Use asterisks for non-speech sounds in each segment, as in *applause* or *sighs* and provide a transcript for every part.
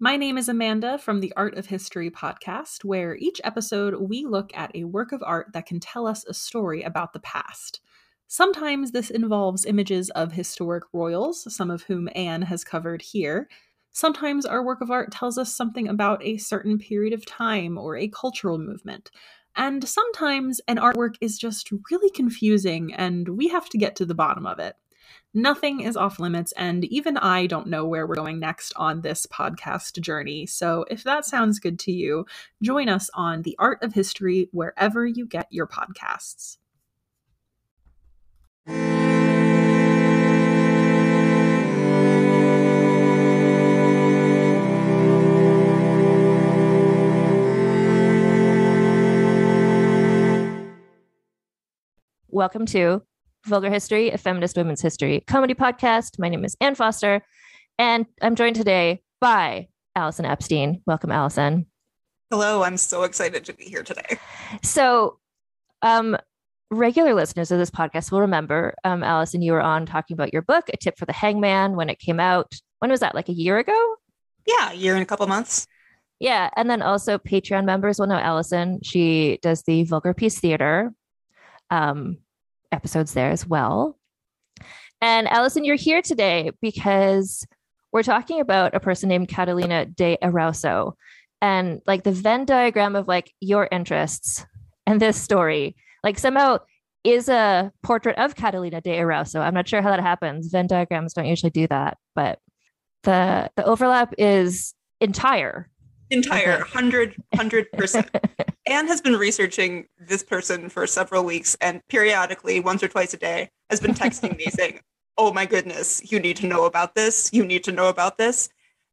My name is Amanda from the Art of History podcast, where each episode we look at a work of art that can tell us a story about the past. Sometimes this involves images of historic royals, some of whom Anne has covered here. Sometimes our work of art tells us something about a certain period of time or a cultural movement. And sometimes an artwork is just really confusing and we have to get to the bottom of it. Nothing is off limits, and even I don't know where we're going next on this podcast journey. So, if that sounds good to you, join us on The Art of History wherever you get your podcasts. Welcome to Vulgar History, a feminist women's history comedy podcast. My name is Ann Foster, and I'm joined today by Allison Epstein. Welcome, Allison. Hello, I'm so excited to be here today. So, um, regular listeners of this podcast will remember, um, Allison, you were on talking about your book, A Tip for the Hangman, when it came out. When was that? Like a year ago? Yeah, a year and a couple months. Yeah. And then also Patreon members will know Allison. She does the Vulgar Peace Theater um, episodes there as well. And Allison, you're here today because we're talking about a person named Catalina de Erauso and like the Venn diagram of like your interests and this story, like somehow is a portrait of Catalina de Erauso. I'm not sure how that happens. Venn diagrams don't usually do that, but the the overlap is entire. Entire, hundred, hundred percent. *laughs* Anne has been researching this person for several weeks and periodically, once or twice a day, has been texting me *laughs* saying, Oh my goodness, you need to know about this. You need to know about this.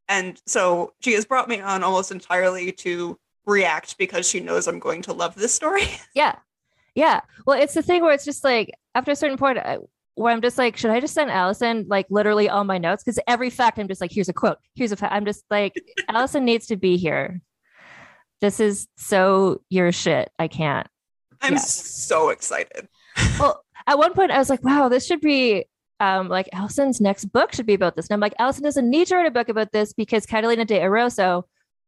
And so she has brought me on almost entirely to react because she knows I'm going to love this story. *laughs* Yeah. Yeah. Well, it's the thing where it's just like after a certain point, I, where I'm just like, should I just send Allison like literally all my notes? Because every fact I'm just like, here's a quote, here's a fact. I'm just like, *laughs* Allison needs to be here. This is so your shit. I can't. I'm yeah. so excited. *laughs* well, at one point I was like, wow, this should be um, like Allison's next book should be about this. And I'm like, Allison doesn't need to write a book about this because Catalina de Erauso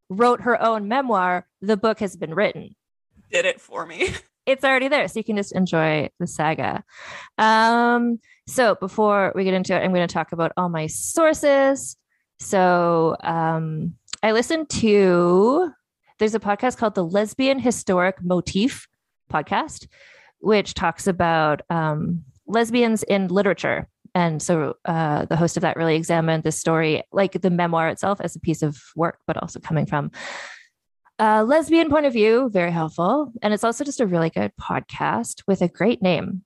wrote her own memoir. The book has been written. Did it for me. *laughs* It's already there. So you can just enjoy the saga. Um, so before we get into it, I'm going to talk about all my sources. So um, I listened to there's a podcast called the Lesbian Historic Motif podcast, which talks about um, lesbians in literature. And so uh, the host of that really examined the story, like the memoir itself, as a piece of work, but also coming from a lesbian point of view. Very helpful. And it's also just a really good podcast with a great name.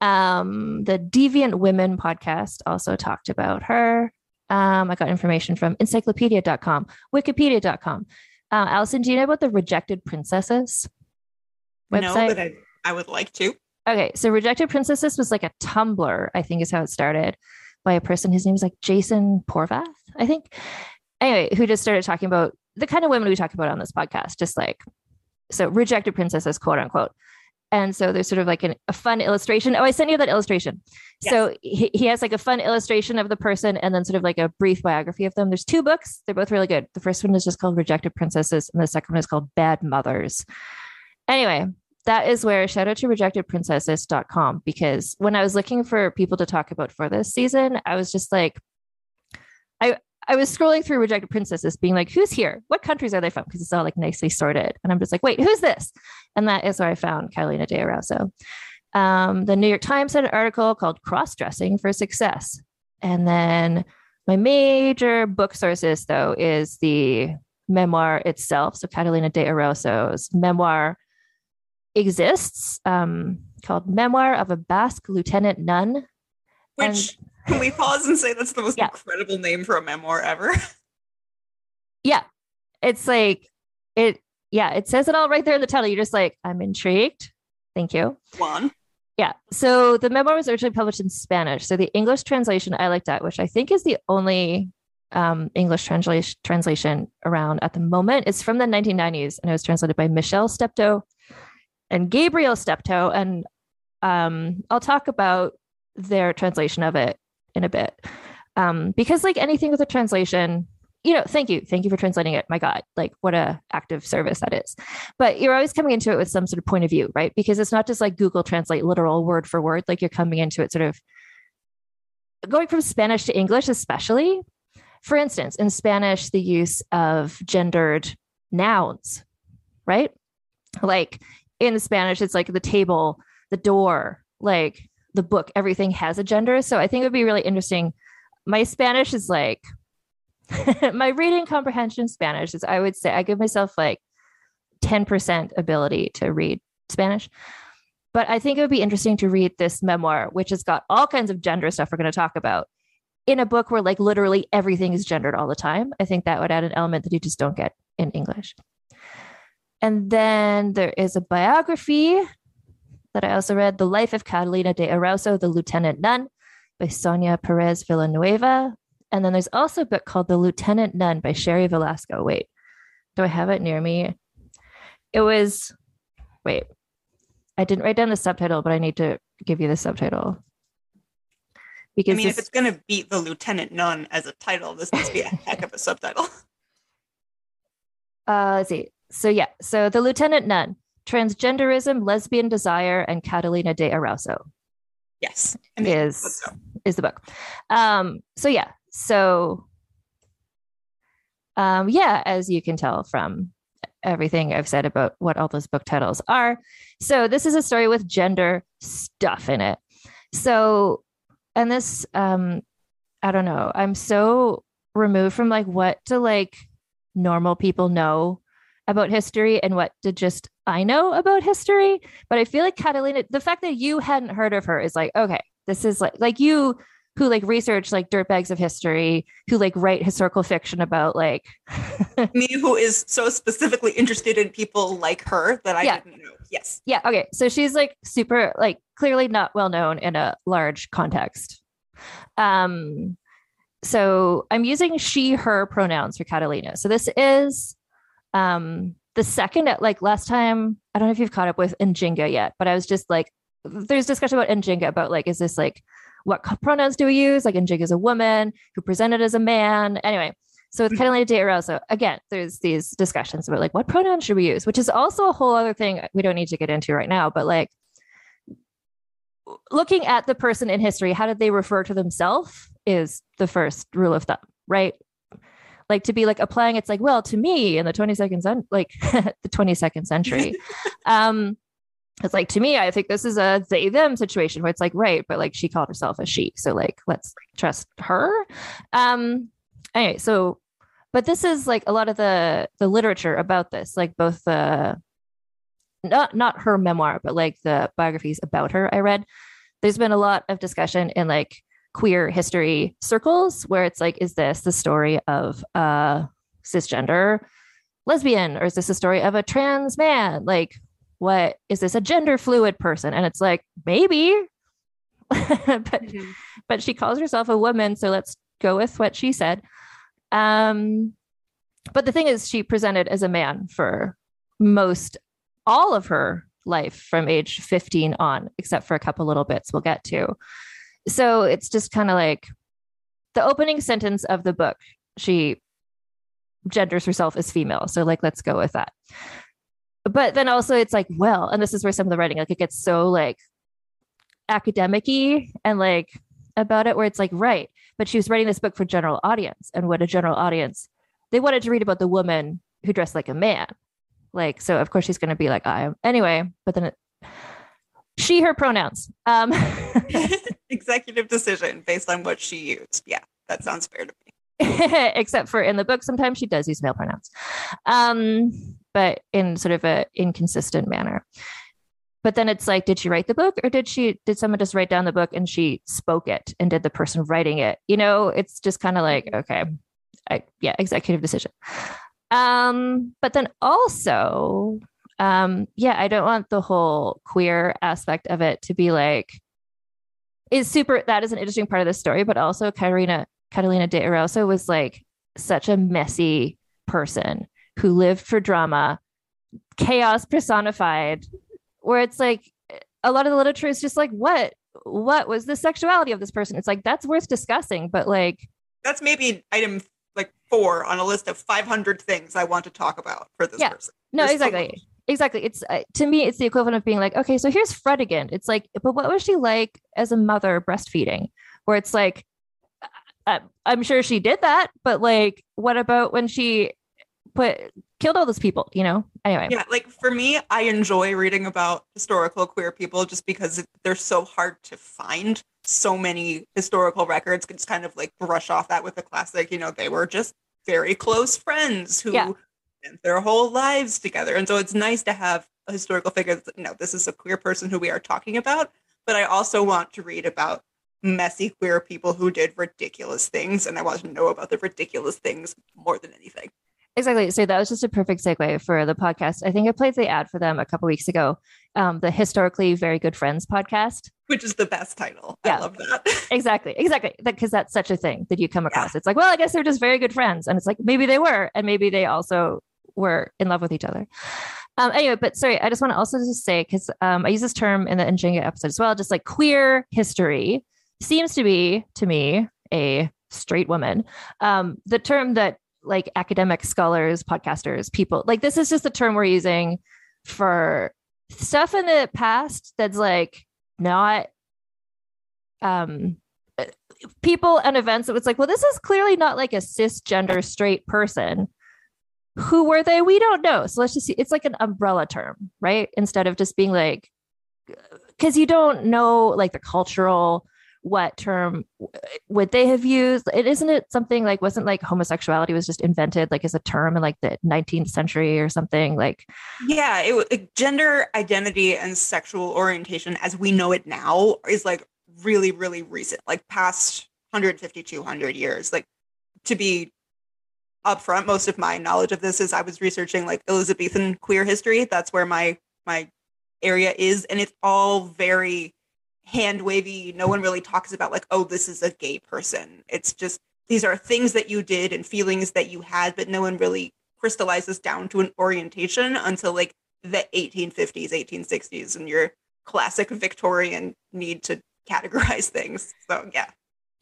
Um, the Deviant Women podcast also talked about her. Um, I got information from encyclopedia.com, wikipedia.com. Uh, Allison, do you know about the Rejected Princesses website? No, but I, I would like to. Okay, so Rejected Princesses was like a Tumblr, I think is how it started, by a person. His name is like Jason Porath, I think. Anyway, who just started talking about the kind of women we talk about on this podcast, just like so rejected princesses, quote unquote. And so there's sort of like an, a fun illustration. Oh, I sent you that illustration. Yes. So he, he has like a fun illustration of the person and then sort of like a brief biography of them. There's two books. They're both really good. The first one is just called Rejected Princesses, and the second one is called Bad Mothers. Anyway, that is where shout out to rejectedprincesses.com because when I was looking for people to talk about for this season, I was just like, I was scrolling through Rejected Princesses, being like, who's here? What countries are they from? Because it's all like nicely sorted. And I'm just like, wait, who's this? And that is where I found Catalina de Erauso. Um, the New York Times had an article called Cross Dressing for Success. And then my major book sources, though, is the memoir itself. So Catalina de Erauso's memoir exists um, called Memoir of a Basque Lieutenant Nun. Which and, *laughs* can we pause and say that's the most yeah. incredible name for a memoir ever? *laughs* yeah. It's like it yeah, it says it all right there in the title. You're just like, I'm intrigued. Thank you. One. Yeah. So the memoir was originally published in Spanish. So the English translation I looked at, which I think is the only um, English translation translation around at the moment, is from the 1990s, and it was translated by Michele Stepto and Gabriel Stepto. And um, I'll talk about their translation of it in a bit. Um, because like anything with a translation, you know, thank you. Thank you for translating it. My God, like what a active service that is. But you're always coming into it with some sort of point of view, right? Because it's not just like Google translate literal word for word. Like you're coming into it sort of going from Spanish to English, especially. For instance, in Spanish, the use of gendered nouns, right? Like in Spanish, it's like the table, the door, like the book, everything has a gender. So I think it would be really interesting. My Spanish is like *laughs* my reading comprehension Spanish is I would say I give myself like 10% ability to read Spanish. But I think it would be interesting to read this memoir, which has got all kinds of gender stuff we're going to talk about in a book where like literally everything is gendered all the time. I think that would add an element that you just don't get in English. And then there is a biography that I also read, The Life of Catalina de Erauso, the Lieutenant Nun by Sonia Perez Villanueva. And then there's also a book called The Lieutenant Nun by Sherry Velasco. Wait, do I have it near me? It was, wait, I didn't write down the subtitle, but I need to give you the subtitle. Because I mean, this, if it's going to beat The Lieutenant Nun as a title, this must be a *laughs* heck of a subtitle. Uh, let's see. So, yeah, so The Lieutenant Nun, Transgenderism, Lesbian Desire, and Catalina de Erauso. Yes, is is the book. Um, so yeah, so, um, yeah, as you can tell from everything I've said about what all those book titles are. So, this is a story with gender stuff in it. So, and this, um, I don't know, I'm so removed from like what do like normal people know about history and what did just I know about history. But I feel like Catalina, the fact that you hadn't heard of her is like, okay, this is like, like you who like research like dirtbags of history, who like write historical fiction about like *laughs* me, who is so specifically interested in people like her that I yeah. didn't know. Yes. Yeah. Okay. So she's like super, like clearly not well known in a large context. Um, so I'm using she, her pronouns for Catalina. So this is um the second like last time, I don't know if you've caught up with Njinga yet, but I was just like, there's discussion about Njinga about like, is this like what pronouns do we use? Like Njig is a woman who presented as a man. Anyway, so it's kind of like a de Erauso. Again, there's these discussions about like what pronouns should we use, which is also a whole other thing we don't need to get into right now. But like looking at the person in history, how did they refer to themselves is the first rule of thumb, right? Like to be like applying it's like, well, to me in the 22nd *laughs* century, like the 22nd century. um, it's like to me, I think this is a they them situation where it's like, right, but like she called herself a she. So like let's trust her. Um anyway, so but this is like a lot of the the literature about this, like both the not not her memoir, but like the biographies about her I read. There's been a lot of discussion in like queer history circles where it's like, is this the story of a cisgender lesbian or is this a story of a trans man? Like what is this a gender fluid person and it's like maybe *laughs* but mm-hmm. but she calls herself a woman so let's go with what she said um but the thing is she presented as a man for most all of her life from age 15 on except for a couple little bits we'll get to so it's just kind of like the opening sentence of the book she genders herself as female so like let's go with that. But then also it's like, well, and this is where some of the writing, like it gets so like academic and like about it, where it's like, right, but she was writing this book for general audience and what a general audience they wanted to read about the woman who dressed like a man. Like so of course she's going to be like i am anyway but then it, she her pronouns. Um *laughs* *laughs* executive decision based on what she used. Yeah that sounds fair to me. *laughs* Except for in the book sometimes she does use male pronouns. Um but in sort of a inconsistent manner. But then it's like did she write the book or did she did someone just write down the book and she spoke it and did the person writing it? You know it's just kind of like mm-hmm. okay I, yeah executive decision. Um but then also um yeah i don't want the whole queer aspect of it to be like is super that is an interesting part of the story but also Katerina Catalina de Erauso was like such a messy person who lived for drama chaos personified where it's like a lot of the literature is just like what what was the sexuality of this person? It's like that's worth discussing but like that's maybe item like four on a list of 500 things i want to talk about for this yeah. person. No There's exactly. so exactly it's uh, to me it's the equivalent of being like okay so here's fred again it's like but what was she like as a mother breastfeeding where it's like uh, i'm sure she did that but like what about when she put killed all those people, you know? Anyway. Yeah, like for me, I enjoy reading about historical queer people just because they're so hard to find. So many historical records can just kind of like brush off that with the classic, you know, they were just very close friends who yeah. Their whole lives together. And so it's nice to have a historical figure that, you know, this is a queer person who we are talking about. But I also want to read about messy queer people who did ridiculous things. And I want to know about the ridiculous things more than anything. Exactly. So that was just a perfect segue for the podcast. I think I played the ad for them a couple weeks ago. Um, the historically very good friends podcast, which is the best title. Yeah. I love that. *laughs* exactly. Exactly. Because that, that's such a thing that you come across. Yeah. It's like, well, I guess they're just very good friends, and it's like maybe they were, and maybe they also were in love with each other. Um, anyway, but sorry, I just want to also just say because um, I use this term in the Nzinga episode as well. Just like queer history seems to be to me a straight woman um, the term that like academic scholars, podcasters, people. Like this is just the term we're using for stuff in the past that's like not um people and events that was like, well, this is clearly not like a cisgender straight person. Who were they? We don't know. So let's just see. It's like an umbrella term, right? Instead of just being like, because you don't know like the cultural what term would they have used it isn't it something like wasn't like homosexuality was just invented like as a term in like the 19th century or something like yeah it gender identity and sexual orientation as we know it now is like really really recent like past 150 200 years like to be upfront most of my knowledge of this is i was researching like elizabethan queer history that's where my my area is and it's all very hand wavy. No one really talks about like, oh, this is a gay person. It's just these are things that you did and feelings that you had, but no one really crystallizes down to an orientation until like the 1850s, 1860s, and your classic Victorian need to categorize *laughs* things. So yeah.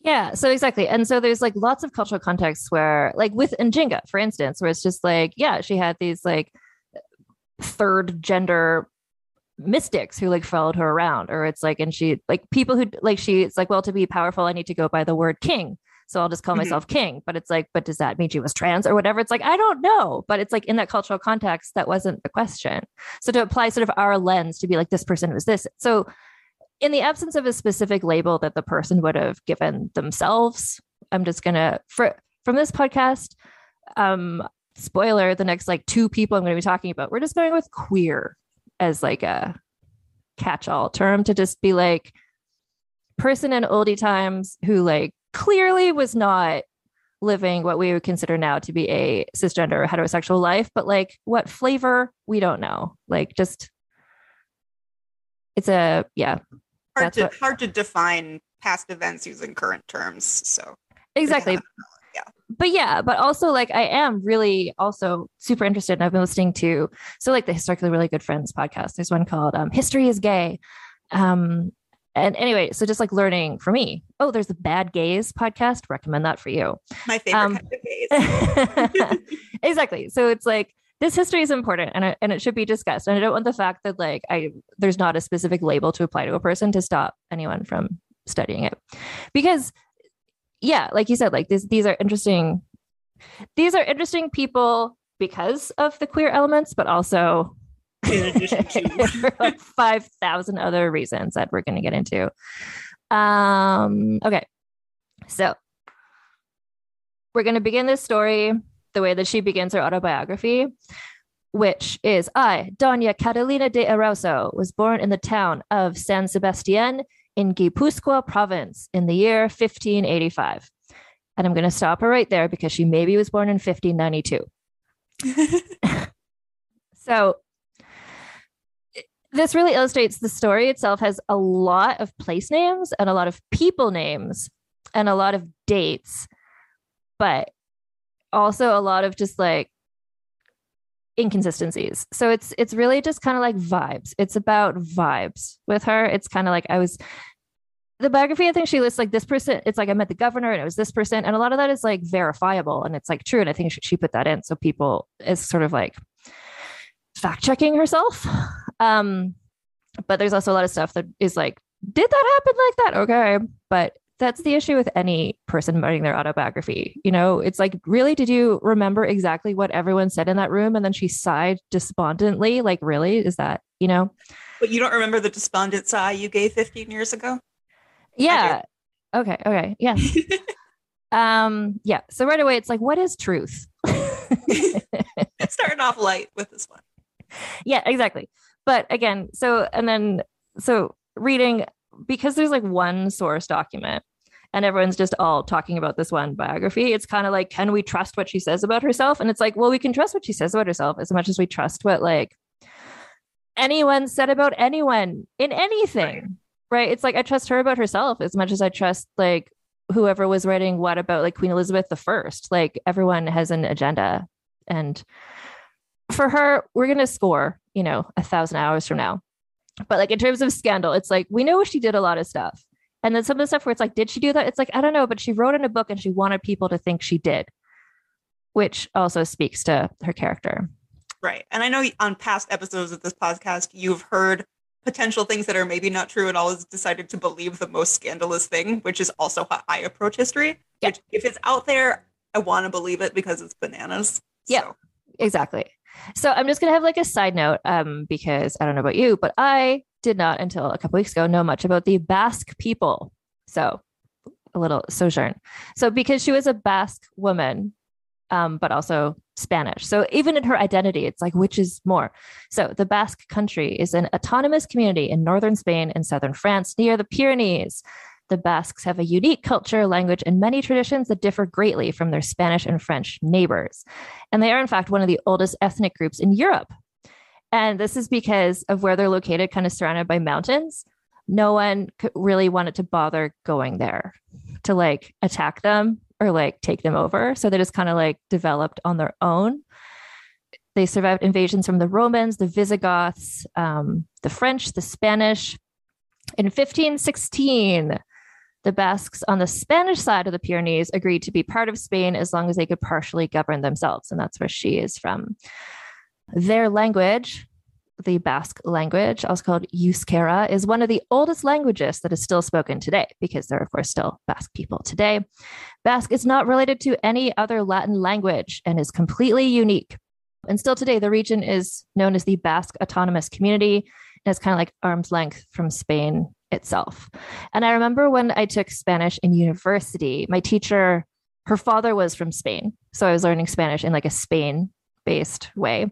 Yeah, so exactly. And so there's like lots of cultural contexts where, like with Nzinga, for instance, where it's just like, yeah, she had these like third gender mystics who like followed her around or it's like and she like people who like she it's like well to be powerful i need to go by the word king so i'll just call mm-hmm. myself king but it's like but does that mean she was trans or whatever it's like i don't know but it's like in that cultural context that wasn't the question so to apply sort of our lens to be like this person was this so in the absence of a specific label that the person would have given themselves i'm just gonna for from this podcast um spoiler the next like two people i'm to be talking about we're just going with queer as like a catch-all term to just be like person in oldie times who like clearly was not living what we would consider now to be a cisgender heterosexual life but like what flavor we don't know. Like just it's a yeah hard to what, hard to define past events using current terms so exactly but yeah, but also like I am really also super interested. And I've been listening to so like the historically really good friends podcast. There's one called um, History is Gay. Um, and anyway, so just like learning for me. Oh, there's the Bad Gays podcast. Recommend that for you. My favorite um, kind of gays. *laughs* exactly. So it's like this history is important and it, and it should be discussed. And I don't want the fact that like I there's not a specific label to apply to a person to stop anyone from studying it, because yeah, like you said, like this, these are interesting. These are interesting people because of the queer elements, but also In addition to *laughs* for like 5,000 other reasons that we're going to get into. Um, okay. So we're going to begin this story the way that she begins her autobiography, which is I, Doña Catalina de Erauso, was born in the town of San Sebastian in Guipuzcoa province in the year 1585. And I'm going to stop her right there because she maybe was born in 1592. *laughs* So this really illustrates the story itself has a lot of place names and a lot of people names and a lot of dates, but also a lot of just like inconsistencies. So it's it's really just kind of like vibes. It's about vibes with her. It's kind of like I was the biography, I think she lists like this person. It's like I met the governor and it was this person. And a lot of that is like verifiable and it's like true. And I think she, put that in. So people is sort of like fact checking herself. Um, but there's also a lot of stuff that is like, did that happen like that? Okay. But that's the issue with any person writing their autobiography. You know, it's like, really, did you remember exactly what everyone said in that room? And then she sighed despondently. Like, really? Is that, you know? but you don't remember the despondent sigh you gave 15 years ago? Yeah. Okay. Okay. Yeah. *laughs* um, yeah. So right away, it's like, what is truth? *laughs* Starting off light with this one. yeah, exactly. But again, so and then so reading because there's like one source document and everyone's just all talking about this one biography. It's kind of like, can we trust what she says about herself? And it's like, well, we can trust what she says about herself as much as we trust what like anyone said about anyone in anything. Right. It's like I trust her about herself as much as I trust like whoever was writing what about like Queen Elizabeth the First. Like everyone has an agenda. And for her, we're gonna score, you know, a thousand hours from now. But like in terms of scandal, it's like we know she did a lot of stuff. And then some of the stuff where it's like, did she do that? It's like, I don't know, but she wrote in a book and she wanted people to think she did, which also speaks to her character. Right. And I know on past episodes of this podcast, you've heard potential things that are maybe not true and always decided to believe the most scandalous thing, which is also how I approach history. Yeah. Which, if it's out there, I want to believe it because it's bananas. Yeah. So, Exactly. So I'm just gonna have like a side note, um, because I don't know about you, but I did not until a couple weeks ago know much about the Basque people. So a little sojourn. So because she was a Basque woman, um, but also Spanish. So even in her identity, it's like which is more. So the Basque country is an autonomous community in northern Spain and southern France near the Pyrenees. The Basques have a unique culture, language, and many traditions that differ greatly from their Spanish and French neighbors. And they are, in fact, one of the oldest ethnic groups in Europe. And this is because of where they're located, kind of surrounded by mountains. No one really wanted to bother going there to like attack them or like take them over. So they just kind of like developed on their own. They survived invasions from the Romans, the Visigoths, um, the French, the Spanish. In 1516, the Basques on the Spanish side of the Pyrenees agreed to be part of Spain as long as they could partially govern themselves. And that's where she is from. Their language, the Basque language, also called Euskera, is one of the oldest languages that is still spoken today because there are, of course, still Basque people today. Basque is not related to any other Latin language and is completely unique. And still today, the region is known as the Basque Autonomous Community and it's kind of like arm's length from Spain itself. And I remember when I took Spanish in university, my teacher, her father was from Spain. So I was learning Spanish in like a Spain based way.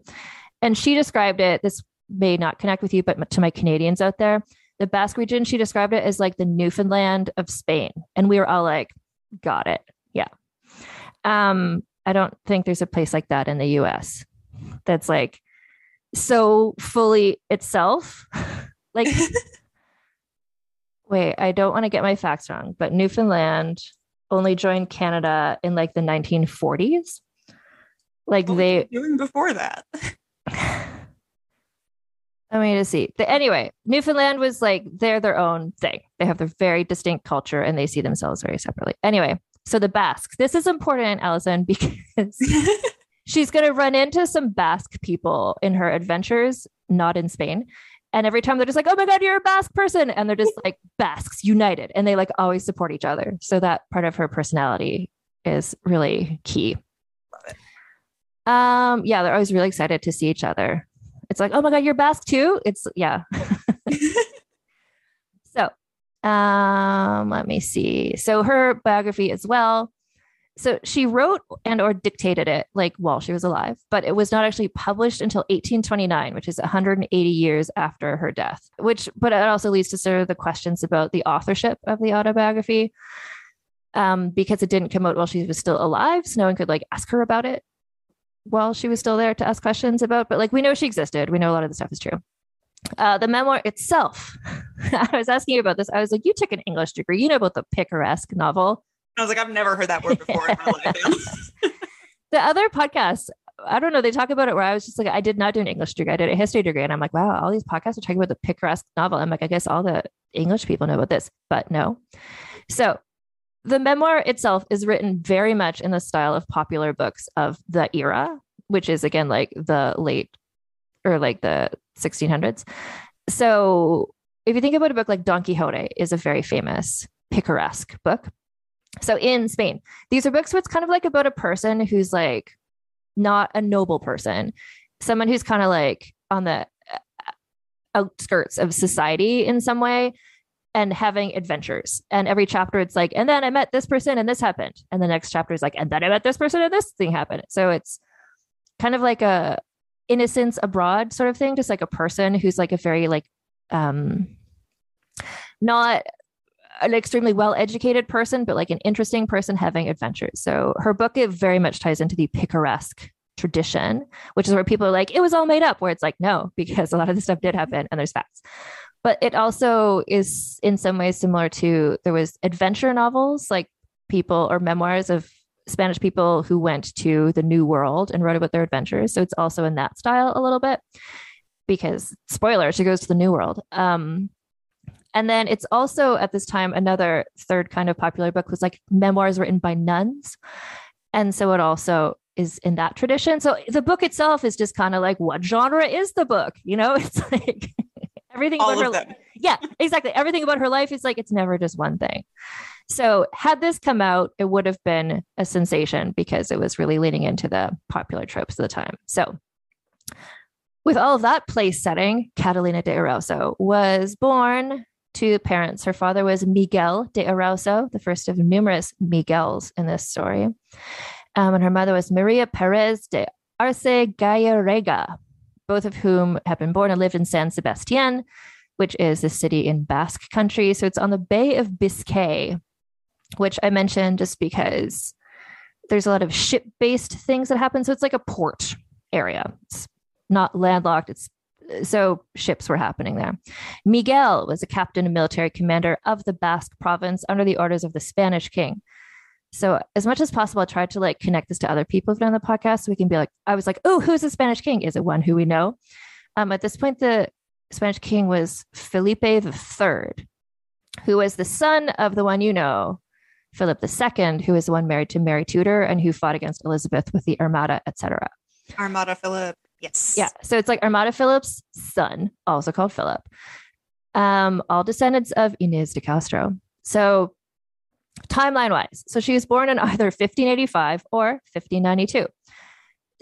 And she described it, this may not connect with you, but to my Canadians out there, the Basque region, she described it as like the Newfoundland of Spain. And we were all like, got it. Yeah. Um, I don't think there's a place like that in the US that's like so fully itself. *laughs* like, *laughs* wait, I don't want to get my facts wrong, but Newfoundland only joined Canada in like the 1940s. Like what they doing before that? *laughs* I mean, to see. But anyway, Newfoundland was like they're their own thing. They have their very distinct culture and they see themselves very separately. Anyway, so the Basques. This is important, Allison, *laughs* because *laughs* she's going to run into some Basque people in her adventures, not in Spain. And every time they're just like, oh my God, you're a Basque person. And they're just *laughs* like Basques united. And they like always support each other. So that part of her personality is really key. Um, yeah, they're always really excited to see each other. It's like, oh my God, you're Basque too. It's yeah. *laughs* *laughs* so um, let me see. So her biography as well. So she wrote and or dictated it like while she was alive, but it was not actually published until 1829, which is 180 years after her death. Which, but it also leads to sort of the questions about the authorship of the autobiography, um, because it didn't come out while she was still alive, so no one could like ask her about it while she was still there to ask questions about. But like we know she existed. We know a lot of the stuff is true. Uh, the memoir itself, *laughs* I was asking you about this. I was like, you took an English degree. You know about the picaresque novel. I was like, I've never heard that word *laughs* before in my life. *laughs* the other podcasts, I don't know, they talk about it where I was just like, I did not do an English degree. I did a history degree. And I'm like, wow, all these podcasts are talking about the picaresque novel. I'm like, I guess all the English people know about this, but no. So the memoir itself is written very much in the style of popular books of the era, which is again like the late or like the 1600s. So if you think about a book like Don Quixote is a very famous picaresque book. So in Spain, these are books where it's kind of like about a person who's like not a noble person, someone who's kind of like on the uh, outskirts of society in some way and having adventures. And every chapter it's like, and then I met this person and this happened. And the next chapter is like, and then I met this person and this thing happened. So it's kind of like a innocence abroad sort of thing, just like a person who's like a very like um not an extremely well educated person, but like an interesting person having adventures. So her book it very much ties into the picaresque tradition, which is where people are like, it was all made up, where it's like, no, *laughs* because a lot of this stuff did happen and there's facts. But it also is in some ways similar to there was adventure novels, like people or memoirs of Spanish people who went to the New World and wrote about their adventures. So it's also in that style a little bit because spoiler, she goes to the New World. Um, and then it's also at this time another third kind of popular book was like memoirs written by nuns. And so it also is in that tradition. So the book itself is just kind of like what genre is the book? You know, *laughs* it's like everything All about her them. yeah, exactly. Everything about her life is like it's never just one thing. So, had this come out, it would have been a sensation because it was really leaning into the popular tropes of the time. So, with all of that place setting, Catalina de Erauso was born to parents. Her father was Miguel de Erauso, the first of numerous Miguels in this story. Um, and her mother was Maria Perez de Arce Gallarega, both of whom have been born and lived in San Sebastian, which is a city in Basque country. So it's on the Bay of Biscay, which I mentioned just because there's a lot of ship based things that happen. So it's like a port area. It's not landlocked. It's so ships were happening there. Miguel was a captain and military commander of the Basque province under the orders of the Spanish king. So as much as possible, I tried to like connect this to other people who've done the podcast. So we can be like, I was like, oh, who's the Spanish king? Is it one who we know? Um, at this point, the Spanish king was Felipe III, who was the son of the one you know, Philip II, who is the one married to Mary Tudor and who fought against Elizabeth with the Armada, etc. Armada Philip. Yes. Yeah. So it's like Armada Philip's son, also called Philip. Um, all descendants of Inez de Castro. So timeline wise, so she was born in either 1585 or 1592.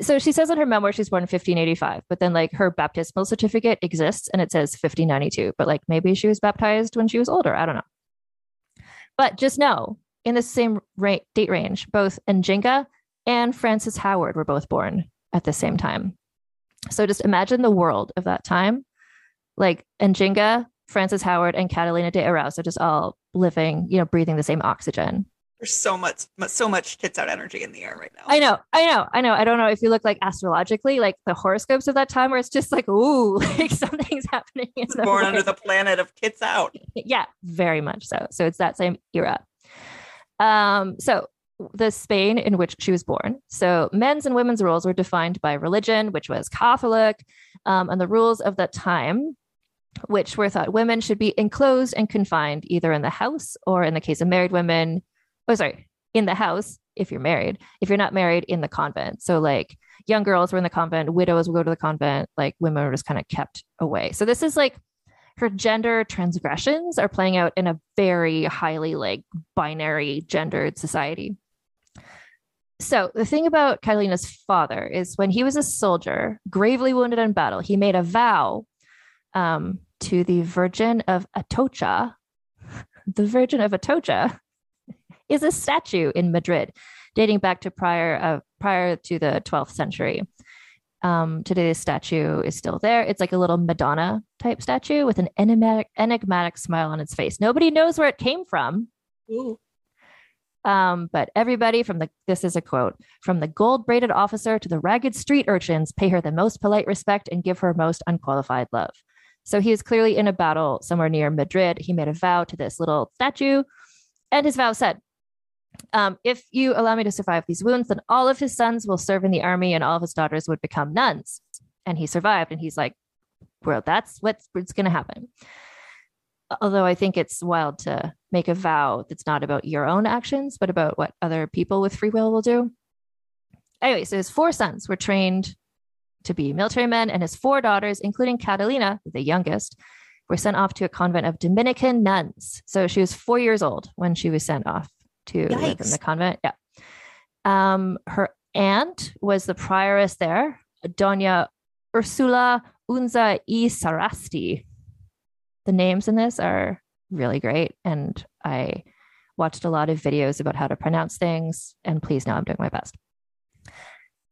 So she says in her memoir she's born in 1585, but then like her baptismal certificate exists and it says 1592, but like maybe she was baptized when she was older. I don't know. But just know in the same ra- date range, both Njinga and Frances Howard were both born at the same time. So just imagine the world of that time. Like Njinga, Frances Howard, and Catalina de Erauso just all living, you know, breathing the same oxygen. There's so much, so much tits out energy in the air right now. I know, I know, I know. I don't know if you look like astrologically, like the horoscopes of that time, where it's just like, ooh, *laughs* like something's happening. In the Born under the planet of tits out. *laughs* yeah, very much so. So it's that same era. Um, so the Spain in which she was born. So men's and women's roles were defined by religion, which was Catholic, um, and the rules of that time, which were thought women should be enclosed and confined either in the house or, in the case of married women, oh sorry, in the house if you're married. If you're not married, in the convent. So like young girls were in the convent, widows would go to the convent, like women were just kind of kept away. So this is like her gender transgressions are playing out in a very highly like binary gendered society. So the thing about Catalina's father is when he was a soldier, gravely wounded in battle, he made a vow um, to the Virgin of Atocha. *laughs* The Virgin of Atocha *laughs* is a statue in Madrid, dating back to prior uh, prior to the 12th century. Um, today, the statue is still there. It's like a little Madonna type statue with an enigmatic, enigmatic smile on its face. Nobody knows where it came from. Ooh. Um, but everybody from the this is a quote from the gold braided officer to the ragged street urchins pay her the most polite respect and give her most unqualified love. So he is clearly in a battle somewhere near Madrid. He made a vow to this little statue, and his vow said, um, if you allow me to survive these wounds, then all of his sons will serve in the army and all of his daughters would become nuns. And he survived. And he's like, well, that's what's, what's going to happen. Although I think it's wild to make a vow that's not about your own actions, but about what other people with free will will do. Anyway, so his four sons were trained to be military men, and his four daughters, including Catalina, the youngest, were sent off to a convent of Dominican nuns. So she was four years old when she was sent off to live in the convent. Yeah. Um, her aunt was the prioress there, Doña Ursula Unza y Sarasti. The names in this are really great. And I watched a lot of videos about how to pronounce things. And please know I'm doing my best.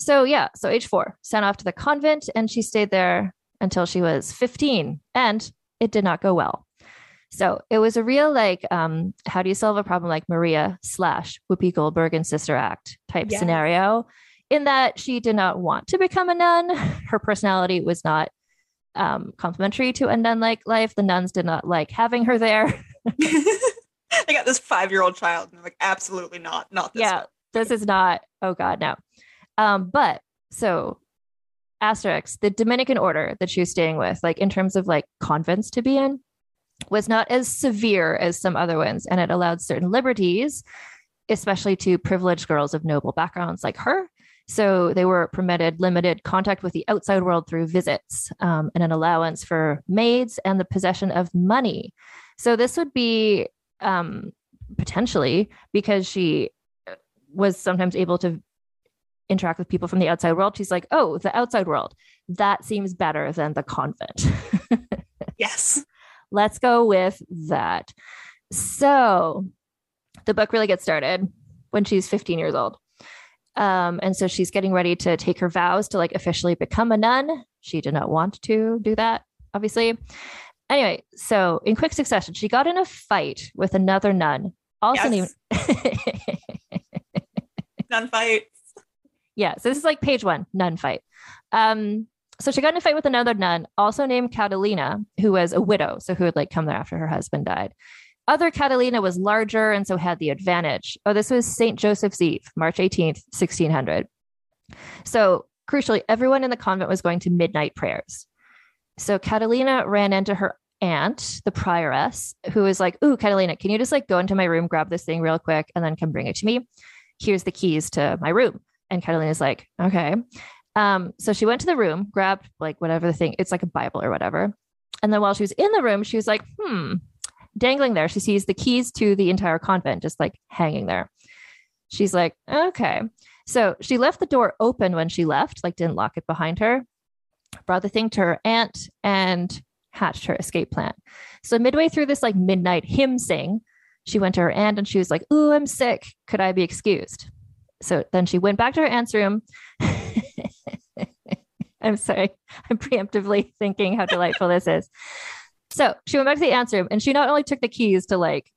So, yeah, so age four, sent off to the convent, and she stayed there until she was 15. And it did not go well. So it was a real like, um, how do you solve a problem like Maria slash Whoopi Goldberg and Sister Act type yes. scenario? In that she did not want to become a nun. *laughs* Her personality was not um, complementary to a nun like life. The nuns did not like having her there. *laughs* I got this five year old child, and I'm like, absolutely not, not this. Yeah, one. this is not. Oh God, no. Um, but so Asterix, the Dominican order that she was staying with, like in terms of like convents to be in, was not as severe as some other ones, and it allowed certain liberties, especially to privileged girls of noble backgrounds like her. So they were permitted limited contact with the outside world through visits um, and an allowance for maids and the possession of money. So this would be um, potentially because she uh, was sometimes able to interact with people from the outside world. She's like, oh, the outside world, that seems better than the convent. *laughs* yes. Let's go with that. So the book really gets started when she's 15 years old. Um, and so she's getting ready to take her vows to like officially become a nun. She did not want to do that, obviously. Anyway, so in quick succession, she got in a fight with another nun, also yes. named *laughs* nun fight. Yeah, so this is like page one, nun fight. Um, so she got in a fight with another nun, also named Catalina, who was a widow, so who had like come there after her husband died. Other Catalina was larger and so had the advantage. Oh, this was St. Joseph's Eve, March 18th, 1600. So crucially, everyone in the convent was going to midnight prayers. So Catalina ran into her aunt, the prioress, who was like, Ooh, Catalina, can you just like go into my room, grab this thing real quick, and then come bring it to me? Here's the keys to my room. And Catalina's like, Okay. Um, so she went to the room, grabbed like whatever the thing, it's like a Bible or whatever. And then while she was in the room, she was like, hmm, dangling there, she sees the keys to the entire convent just like hanging there. She's like, okay. So she left the door open when she left, like didn't lock it behind her, brought the thing to her aunt and hatched her escape plan. So midway through this like midnight hymn sing, she went to her aunt and she was like, Ooh, I'm sick. Could I be excused? So then she went back to her aunt's room. *laughs* I'm sorry. I'm preemptively thinking how delightful this is. So she went back to the aunt's room and she not only took the keys to like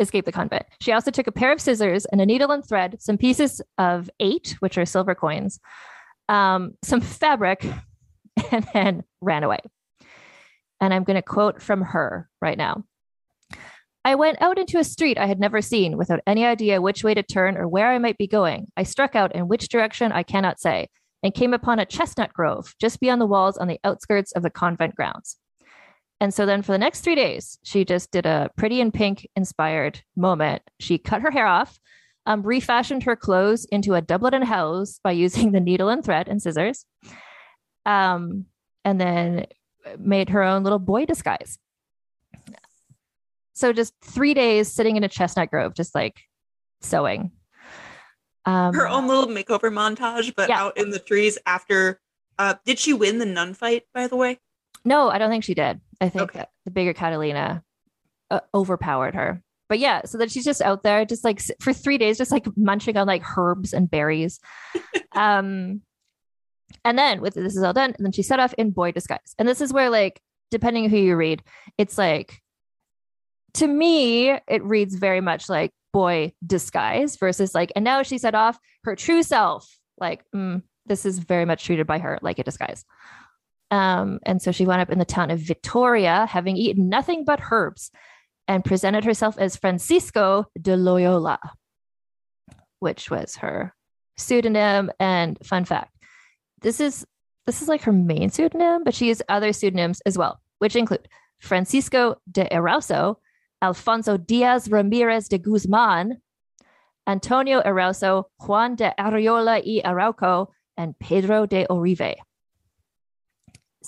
escape the convent, she also took a pair of scissors and a needle and thread, some pieces of eight, which are silver coins, um, some fabric, *laughs* and then ran away. And I'm going to quote from her right now. I went out into a street I had never seen without any idea which way to turn or where I might be going. I struck out in which direction I cannot say and came upon a chestnut grove just beyond the walls on the outskirts of the convent grounds. And so then for the next three days, she just did a pretty in pink inspired moment. She cut her hair off, um, refashioned her clothes into a doublet and hose by using *laughs* the needle and thread and scissors, um, and then made her own little boy disguise. So just three days sitting in a chestnut grove, just like sewing. Um, her own little makeover montage, but yeah. out in the trees after. Uh, did she win the nun fight, by the way? No, I don't think she did. I think okay. the bigger Catalina uh, overpowered her. But yeah, so that she's just out there, just like for three days, just like munching on like herbs and berries. *laughs* um, and then with this is all done, and then she set off in boy disguise. And this is where like, depending who you read, it's like to me, it reads very much like boy disguise versus like, and now she set off her true self. Like, mm, this is very much treated by her like a disguise. Um, and so she wound up in the town of Vitoria, having eaten nothing but herbs, and presented herself as Francisco de Loyola, which was her pseudonym. And fun fact, this is this is like her main pseudonym, but she has other pseudonyms as well, which include Francisco de Erauso, Alfonso Diaz Ramirez de Guzman, Antonio Erauso, Juan de Arreola y Arauco, and Pedro de Orive.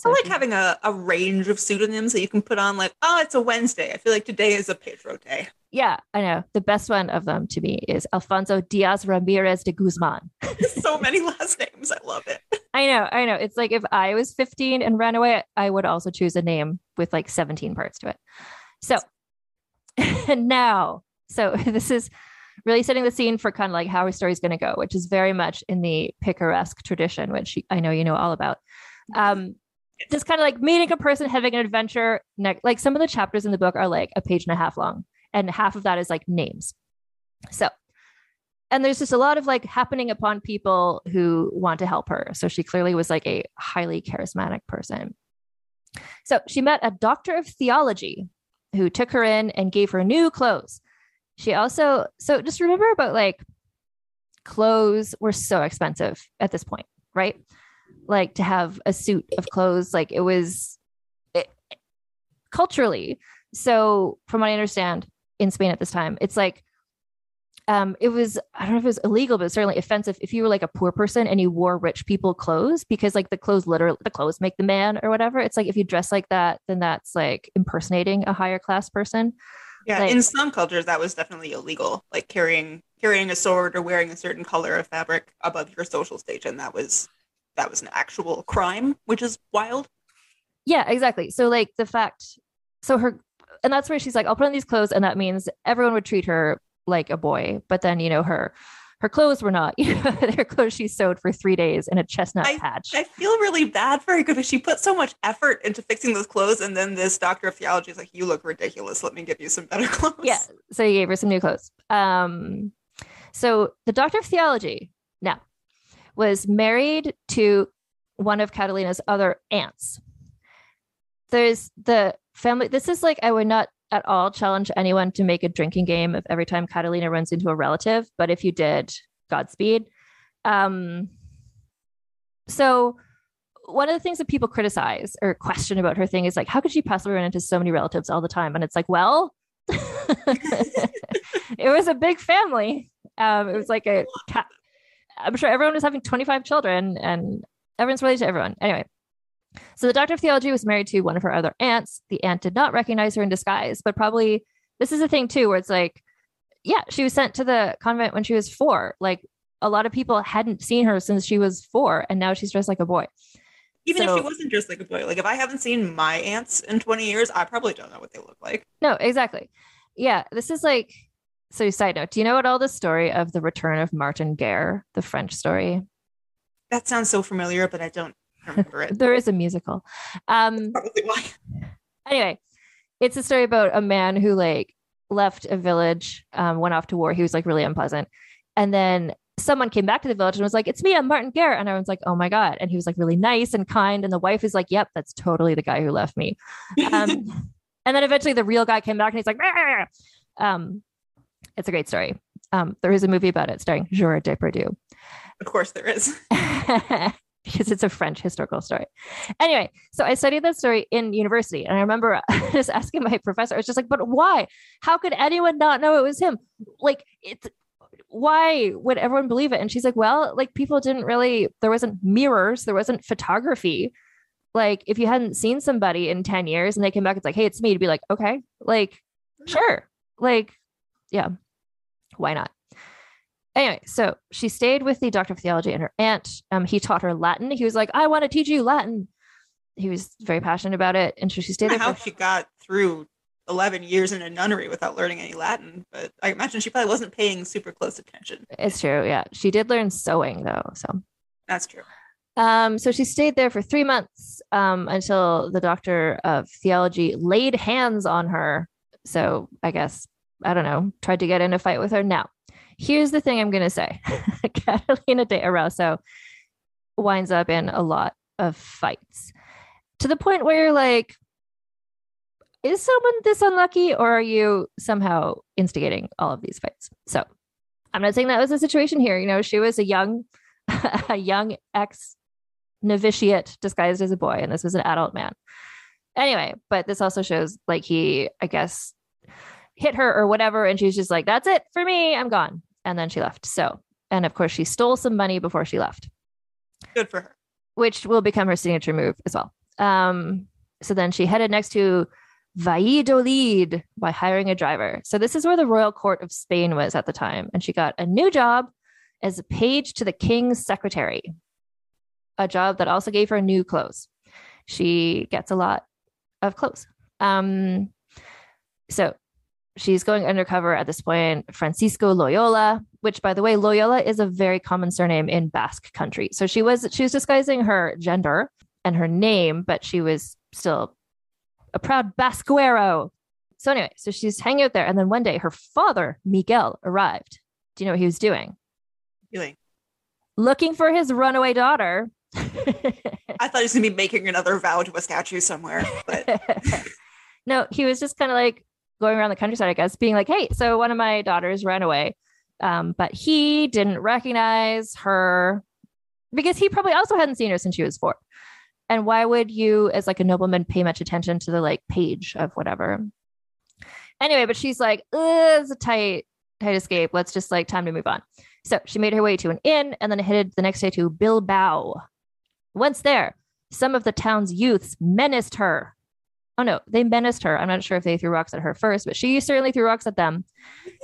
So I like having a, a range of pseudonyms that you can put on, like, oh, it's a Wednesday. I feel like today is a Pedro day. Yeah, I know. The best one of them to me is Alfonso Diaz Ramirez de Guzman. *laughs* so many *laughs* last names. I love it. I know. I know. It's like if I was 15 and ran away, I would also choose a name with like 17 parts to it. So *laughs* now, so this is really setting the scene for kind of like how our story is going to go, which is very much in the picaresque tradition, which I know you know all about. Um, just kind of like meeting a person, having an adventure. Like some of the chapters in the book are like a page and a half long, and half of that is like names. So, and there's just a lot of like happening upon people who want to help her. So she clearly was like a highly charismatic person. So she met a doctor of theology who took her in and gave her new clothes. She also, so just remember about like clothes were so expensive at this point, right? Like to have a suit of clothes like it was it, culturally so from what i understand in spain at this time it's like um, it was I don't know if it was illegal, but certainly offensive if you were like a poor person and you wore rich people clothes because like the clothes literally the clothes make the man or whatever. It's like if you dress like that, then that's like impersonating a higher class person. Yeah, like, in some cultures that was definitely illegal, like carrying carrying a sword or wearing a certain color of fabric above your social station. That was that was an actual crime, which is wild. Yeah, exactly. So like the fact, so her, and that's where she's like, I'll put on these clothes, and that means everyone would treat her like a boy. But then you know her, her clothes were not. *laughs* You know, their clothes she sewed for three days in a chestnut I, patch. I feel really bad for her because she put so much effort into fixing those clothes, and then this doctor of theology is like, "You look ridiculous. Let me give you some better *laughs* clothes." Yeah. So he gave her some new clothes. Um, so the doctor of theology. Now, was married to one of Catalina's other aunts. There's the family. This is like, I would not at all challenge anyone to make a drinking game of every time Catalina runs into a relative, but if you did, Godspeed. Um, so, one of the things that people criticize or question about her thing is like, how could she possibly run into so many relatives all the time? And it's like, well, *laughs* *laughs* it was a big family. Um, it was like a cat. I'm sure everyone was having 25 children and everyone's related to everyone. Anyway, so the doctor of theology was married to one of her other aunts. The aunt did not recognize her in disguise, but probably this is a thing too, where it's like, yeah, she was sent to the convent when she was four. Like a lot of people hadn't seen her since she was four, and now she's dressed like a boy. Even so, if she wasn't dressed like a boy, like if I haven't seen my aunts in 20 years, I probably don't know what they look like. No, exactly. Yeah, this is like so, side note, do you know what all the story of the return of Martin Guerre, the French story? That sounds so familiar, but I don't remember it. *laughs* there is a musical. Um, probably why. Anyway, it's a story about a man who like left a village, um, went off to war. He was like really unpleasant, and then someone came back to the village and was like, "It's me, I'm Martin Guerre," and everyone's like, "Oh my god!" And he was like really nice and kind, and the wife is like, "Yep, that's totally the guy who left me." *laughs* Um, and then eventually the real guy came back and he's like, um, it's a great story. Um, there is a movie about it starring Gerard Depardieu. Of course, there is. *laughs* because it's a French historical story. Anyway, so I studied that story in university, and I remember *laughs* just asking my professor, I was just like, "But why? How could anyone not know it was him? Like, it's why would everyone believe it? And she's like, well, like people didn't really, there wasn't mirrors, there wasn't photography. Like if you hadn't seen somebody in 10 years and they came back, it's like, hey, it's me to be like, okay, like, sure. Like, yeah, why not? Anyway, so she stayed with the doctor of theology and her aunt. Um, he taught her Latin. He was like, I want to teach you Latin. He was very passionate about it. And so she stayed there. How For, she got through 11 years in a nunnery without learning any Latin, but I imagine she probably wasn't paying super close attention. it's true. Yeah. She did learn sewing though. So That's true. Um, so she stayed there for three months um, until the doctor of theology laid hands on her. So I guess, I don't know, tried to get in a fight with her. Now, here's the thing I'm going to say *laughs* Catalina de Erauso winds up in a lot of fights to the point where you're like, is someone this unlucky or are you somehow instigating all of these fights? So I'm not saying that was the situation here. You know, she was a young, *laughs* a young ex novitiate disguised as a boy, and this was an adult man. Anyway, but this also shows like he, I guess, hit her or whatever, and she's just like, "That's it for me. I'm gone." And then she left. So, and of course, she stole some money before she left, Good for her. which will become her signature move as well. Um, so then she headed next to Valladolid by hiring a driver. So this is where the royal court of Spain was at the time, and she got a new job as a page to the king's secretary, a job that also gave her new clothes. She gets a lot of clothes. Um, so she's going undercover at this point. Francisco Loyola, which by the way, Loyola is a very common surname in Basque country. So she was she was disguising her gender and her name, but she was still a proud Basquero. So anyway, so she's hanging out there, and then one day her father Miguel arrived. Do you know what he was doing? Doing. Looking for his runaway daughter. I thought he was gonna be making another vow to a statue somewhere, but *laughs* no, he was just kind of like going around the countryside, I guess, being like, "Hey, so one of my daughters ran away," um, but he didn't recognize her because he probably also hadn't seen her since she was four. And why would you, as like a nobleman, pay much attention to the like page of whatever? Anyway, but she's like, "Ugh, it's a tight, tight escape. Let's just like time to move on. So she made her way to an inn and then headed the next day to Bilbao. Once there, some of the town's youths menaced her. Oh no, they menaced her. I'm not sure if they threw rocks at her first, but she certainly threw rocks at them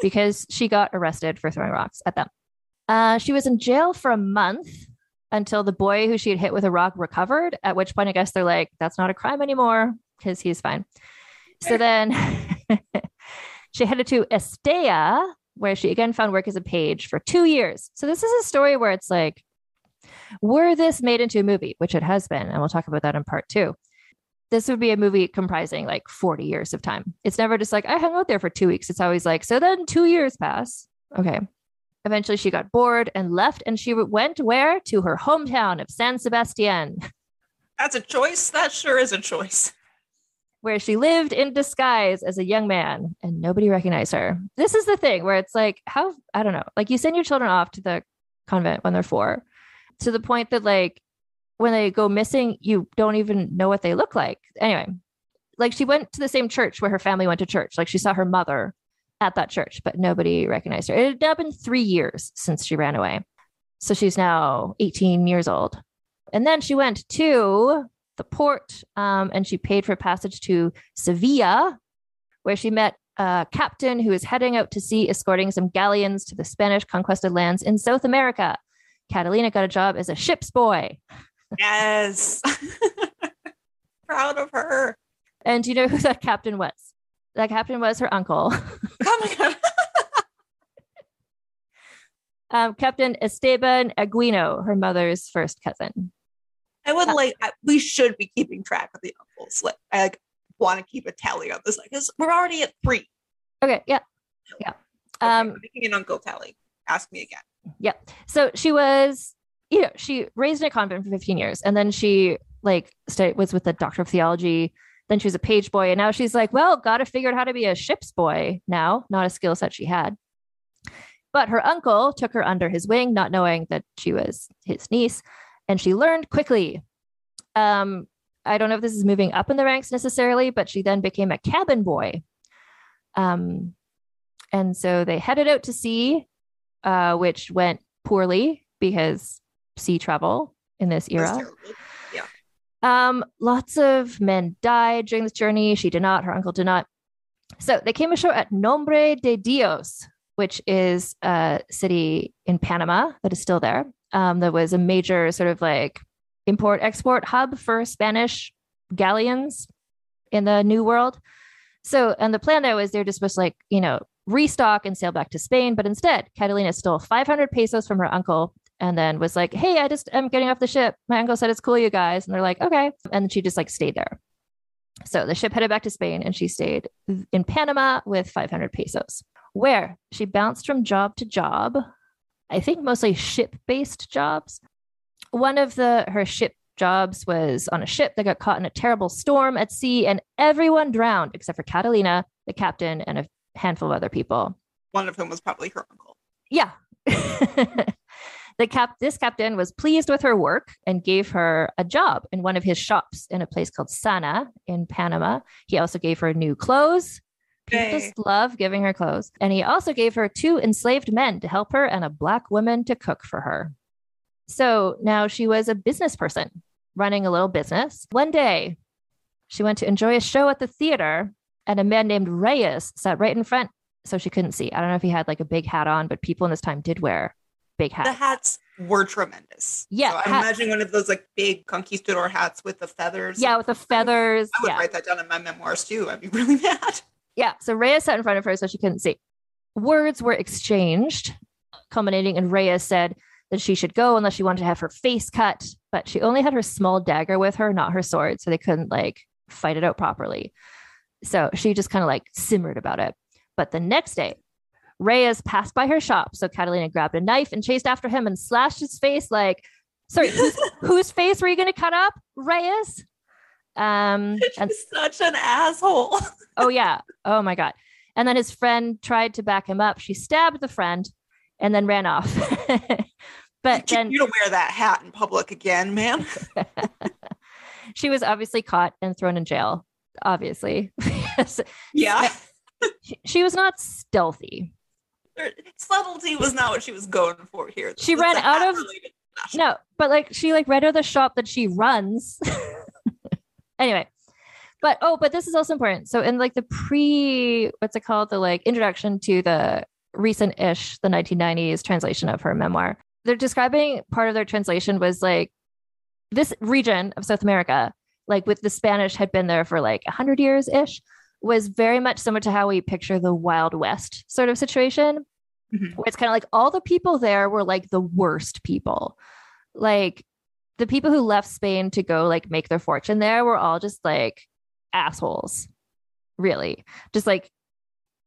because she got arrested for throwing rocks at them. Uh, she was in jail for a month until the boy who she had hit with a rock recovered, at which point I guess they're like, that's not a crime anymore because he's fine. So then *laughs* she headed to Estella, where she again found work as a page for two years. So this is a story where it's like, were this made into a movie, which it has been, and we'll talk about that in part two. This would be a movie comprising like 40 years of time. It's never just like, I hung out there for two weeks. It's always like, so then two years pass. Okay. Eventually, she got bored and left, and she went where? To her hometown of San Sebastian, *laughs* that's a choice. That sure is a choice. where she lived in disguise as a young man and nobody recognized her. This is the thing where it's like, how, I don't know, like you send your children off to the convent when they're four to the point that, like, when they go missing, you don't even know what they look like. Anyway, like she went to the same church where her family went to church. Like she saw her mother at that church, but nobody recognized her. It had now been three years since she ran away. So she's now 18 years old. And then she went to the port um, and she paid for passage to Sevilla, where she met a captain who was heading out to sea escorting some galleons to the Spanish conquested lands in South America. Catalina got a job as a ship's boy. Yes. *laughs* Proud of her. And do you know who that captain was? That captain was her uncle, Oh my god. um, Captain Esteban Eguiño, her mother's first cousin. I would like. I, we should be keeping track of the uncles. Like, I like, want to keep a tally on this, because we're already at three. Okay, yeah, yeah. Okay, Um, making an uncle tally. Ask me again. Yep. So she was, you know, she raised in a convent for 15 years and then she like was with the doctor of theology. Then she was a page boy. And now she's like, well, got to figure out how to be a ship's boy now, not a skill set she had. But her uncle took her under his wing, not knowing that she was his niece. And she learned quickly. Um, I don't know if this is moving up in the ranks necessarily, but she then became a cabin boy. Um, and so they headed out to sea uh, which went poorly because sea travel in this era. terrible. Um, lots of men died during this journey. She did not, her uncle did not. So they came ashore at Nombre de Dios, which is a city in Panama that is still there. Um, that was a major sort of like import export hub for Spanish galleons in the New World. So, and the plan there was they're just supposed to like, you know, restock and sail back to Spain. But instead, Catalina stole 500 pesos from her uncle and then was like, Hey, I just am getting off the ship. My uncle said it's cool, you guys. And they're like, Okay. And she just like stayed there. So the ship headed back to Spain and she stayed in Panama with 500 pesos, where she bounced from job to job. I think mostly ship based jobs. One of the her ship jobs was on a ship that got caught in a terrible storm at sea, and everyone drowned except for Catalina, the captain, and a handful of other people. One of whom was probably her uncle. Yeah. *laughs* the cap this captain was pleased with her work and gave her a job in one of his shops in a place called Sana in Panama. He also gave her new clothes. People Yay. just love giving her clothes. And he also gave her two enslaved men to help her and a black woman to cook for her. So now she was a business person running a little business. One day, she went to enjoy a show at the theater, and a man named Reyes sat right in front, so she couldn't see. I don't know if he had like a big hat on, but people in this time did wear big The hats. were tremendous. Yeah, So I'm hat- imagining one of those like big conquistador hats with the feathers. Yeah, with the feathers. I would yeah. write that down in my memoirs too. I'd be *laughs* really mad. Yeah. So Reyes sat in front of her so she couldn't see. Words were exchanged, culminating in Reyes said that she should go unless she wanted to have her face cut. But she only had her small dagger with her, not her sword. So they couldn't like fight it out properly. So she just kind of like simmered about it. But the next day, Reyes passed by her shop. So Catalina grabbed a knife and chased after him and slashed his face like, sorry, whose, *laughs* whose face were you going to cut up? Reyes? Um, *laughs* and She's such an asshole. *laughs* oh yeah oh my god and then his friend tried to back him up she stabbed the friend and then ran off but then you don't wear that hat in public again, man. she was obviously caught and thrown in jail obviously Yeah. she, she was not stealthy Subtlety was not what she was going for here. This She ran out of- no but like she like ran out of the shop that she runs. *laughs* Anyway but oh but this is also important. So in like the pre what's it called? The like introduction to the recent-ish the 1990s translation of her memoir they're describing part of their translation was like this region of south america like with the spanish had been there for like 100 years ish was very much similar to how we picture the wild west sort of situation Mhm. where it's kind of like all the people there were like the worst people. Like the people who left spain to go like make their fortune there were all just like assholes really. Just like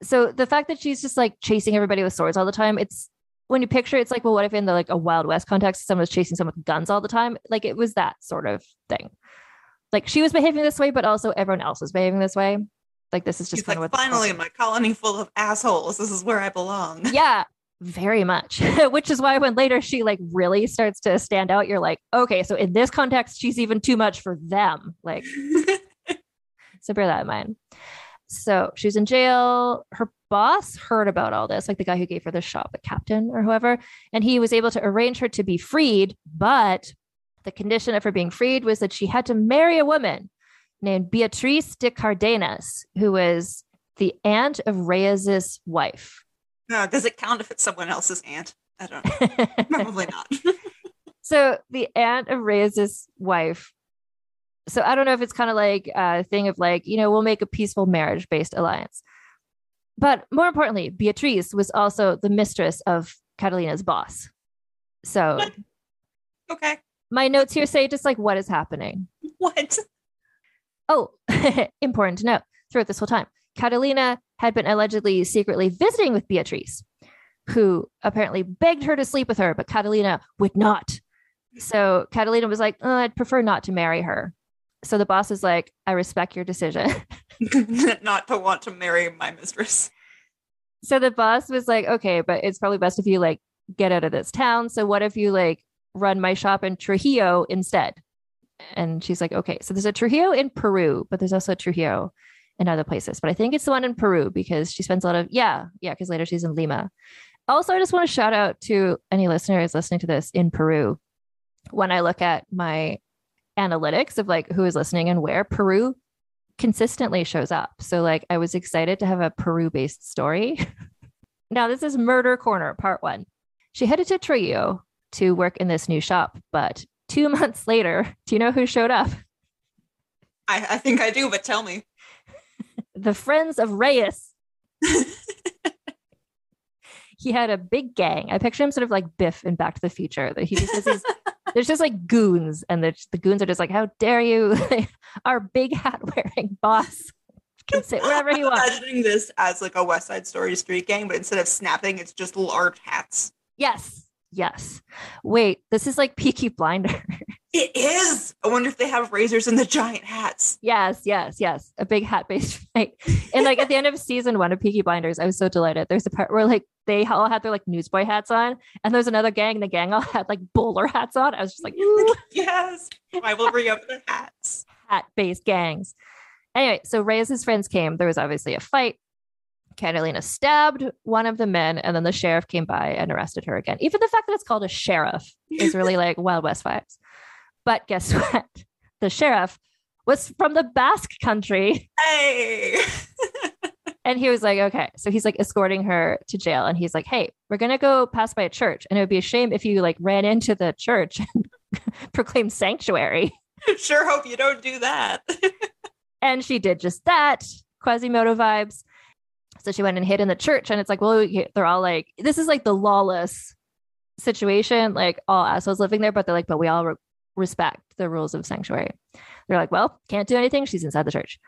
so the fact that she's just like chasing everybody with swords all the time it's when you picture it, it's like well what if in the like a wild west context someone's chasing someone with guns all the time? Like it was that sort of thing. Like she was behaving this way but also everyone else was behaving this way like this is just She's like, finally, my colony full of assholes. This is where I belong. *laughs* yeah very much. *laughs* Which is why when later she like really starts to stand out you're like okay so in this context she's even too much for them. Like *laughs* so bear that in mind. So she was in jail. Her boss heard about all this like the guy who gave her the shop the captain or whoever and he was able to arrange her to be freed but the condition of her being freed was that she had to marry a woman named Beatrice de cardenas who is the aunt of reyes's wife does it count if it's someone else's aunt? I don't know. *laughs* Probably not. *laughs* *laughs* so the aunt of Reyes's wife. So I don't know if it's kind of like a thing of like, you know, we'll make a peaceful marriage based alliance. But more importantly, Beatrice was also the mistress of Catalina's boss. So What? okay. my notes here say just like what is happening. What? Oh, *laughs* important to note throughout this whole time, Catalina had been allegedly secretly visiting with Beatrice, who apparently begged her to sleep with her, but Catalina would not. So Catalina was like, "Uh, I'd prefer not to marry her. So the boss is like, I respect your decision. *laughs* *laughs* not to want to marry my mistress. so the boss was like, okay, but it's probably best if you like get out of this town. So what if you like run my shop in Trujillo instead? And she's like, okay. So there's a Trujillo in Peru, but there's also a Trujillo in other places. But I think it's the one in Peru because she spends a lot of, yeah, yeah, because later she's in Lima. Also, I just want to shout out to any listeners listening to this in Peru. When I look at my analytics of like who is listening and where, Peru consistently shows up. So, like, I was excited to have a Peru based story. *laughs* now, this is Murder Corner, part one. She headed to Trujillo to work in this new shop, but two *laughs* months later, do you know who showed up? I, I think I do, but tell me. *laughs* the friends of Reyes. *laughs* he had a big gang. I picture him sort of like Biff in Back to the Future. That he just has these, there's just like goons, and the, the goons are just like, "How dare you, our big hat wearing boss can sit wherever he I'm wants." imagining this as like a West Side Story street gang, but instead of snapping, it's just large hats. Yes, yes. Wait, this is like *laughs* Peaky Blinder. It is. I wonder if they have razors in the giant hats. yes, yes, yes. A big hat based *laughs* fight. And like at the end of season one of Peaky Blinders, I was so delighted. There's a part where like they all had their like newsboy hats on, and there's another gang. The gang all *laughs* had like bowler hats on. I was just like, yes, I will bring up the hats. hat based gangs. Anyway, so Reyes's friends came. There was obviously a fight. Catalina stabbed one of the men, and then the sheriff came by and arrested her again. Even the fact that it's called a sheriff is really *laughs* like Wild West vibes. But guess *laughs* what? The sheriff was from the Basque country. Hey. *laughs* And he was like, okay. So he's like escorting her to jail. And he's like, hey, we're going to go pass by a church. And it would be a shame if you like ran into the church and proclaimed sanctuary. sure hope you don't do that. And she did just that. Quasimodo vibes. So she went and hid in the church. And it's like, well, they're all like, this is like the lawless situation. Like all assholes living there, but they're like, but we all re- respect the rules of sanctuary. They're like, well, can't do anything. She's inside the church.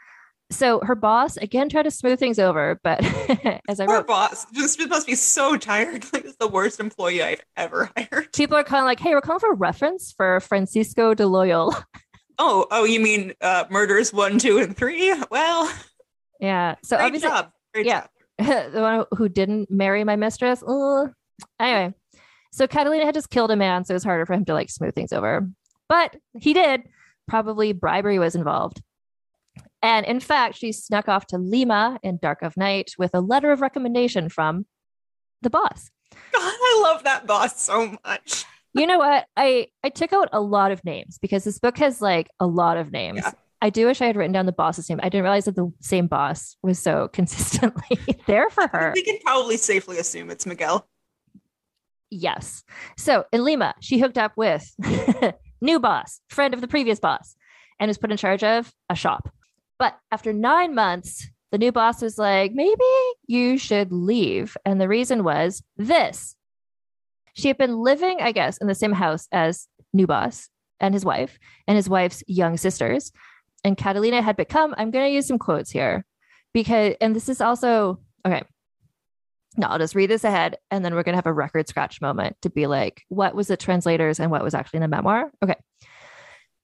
So her boss again tried to smooth things over, but *laughs* as I Poor wrote, boss. This must be so tired. *laughs* Like it's the worst employee I've ever *laughs* hired. people are kind of like, hey, we're calling for a reference for Francisco de Loyola. Oh, oh, you mean uh, murders one, two, and three? Well, yeah. So great obviously, job. Yeah. *laughs* the one who didn't marry my mistress. Ugh. Anyway, so Catalina had just killed a man, so it was harder for him to like smooth things over. But he did. Probably bribery was involved. And in fact, she snuck off to Lima in dark of night with a letter of recommendation from the boss. God, *laughs* I love that boss so much. You know what? I I took out a lot of names because this book has like a lot of names. Yeah. I do wish I had written down the boss's name. I didn't realize that the same boss was so *laughs* consistently *laughs* there for her. We can probably safely assume it's Miguel. Yes. So in Lima, she hooked up with *laughs* new boss, friend of the previous boss, and was put in charge of a shop. But after nine months, the new boss was like, maybe you should leave. And the reason was this. She had been living, I guess, in the same house as new boss and his wife and his wife's young sisters. And Catalina had become, I'm going to use some quotes here because, and this is also, okay, no, I'll just read this ahead and then we're going to have a record scratch moment to be like, what was the translators and what was actually in the memoir? Okay.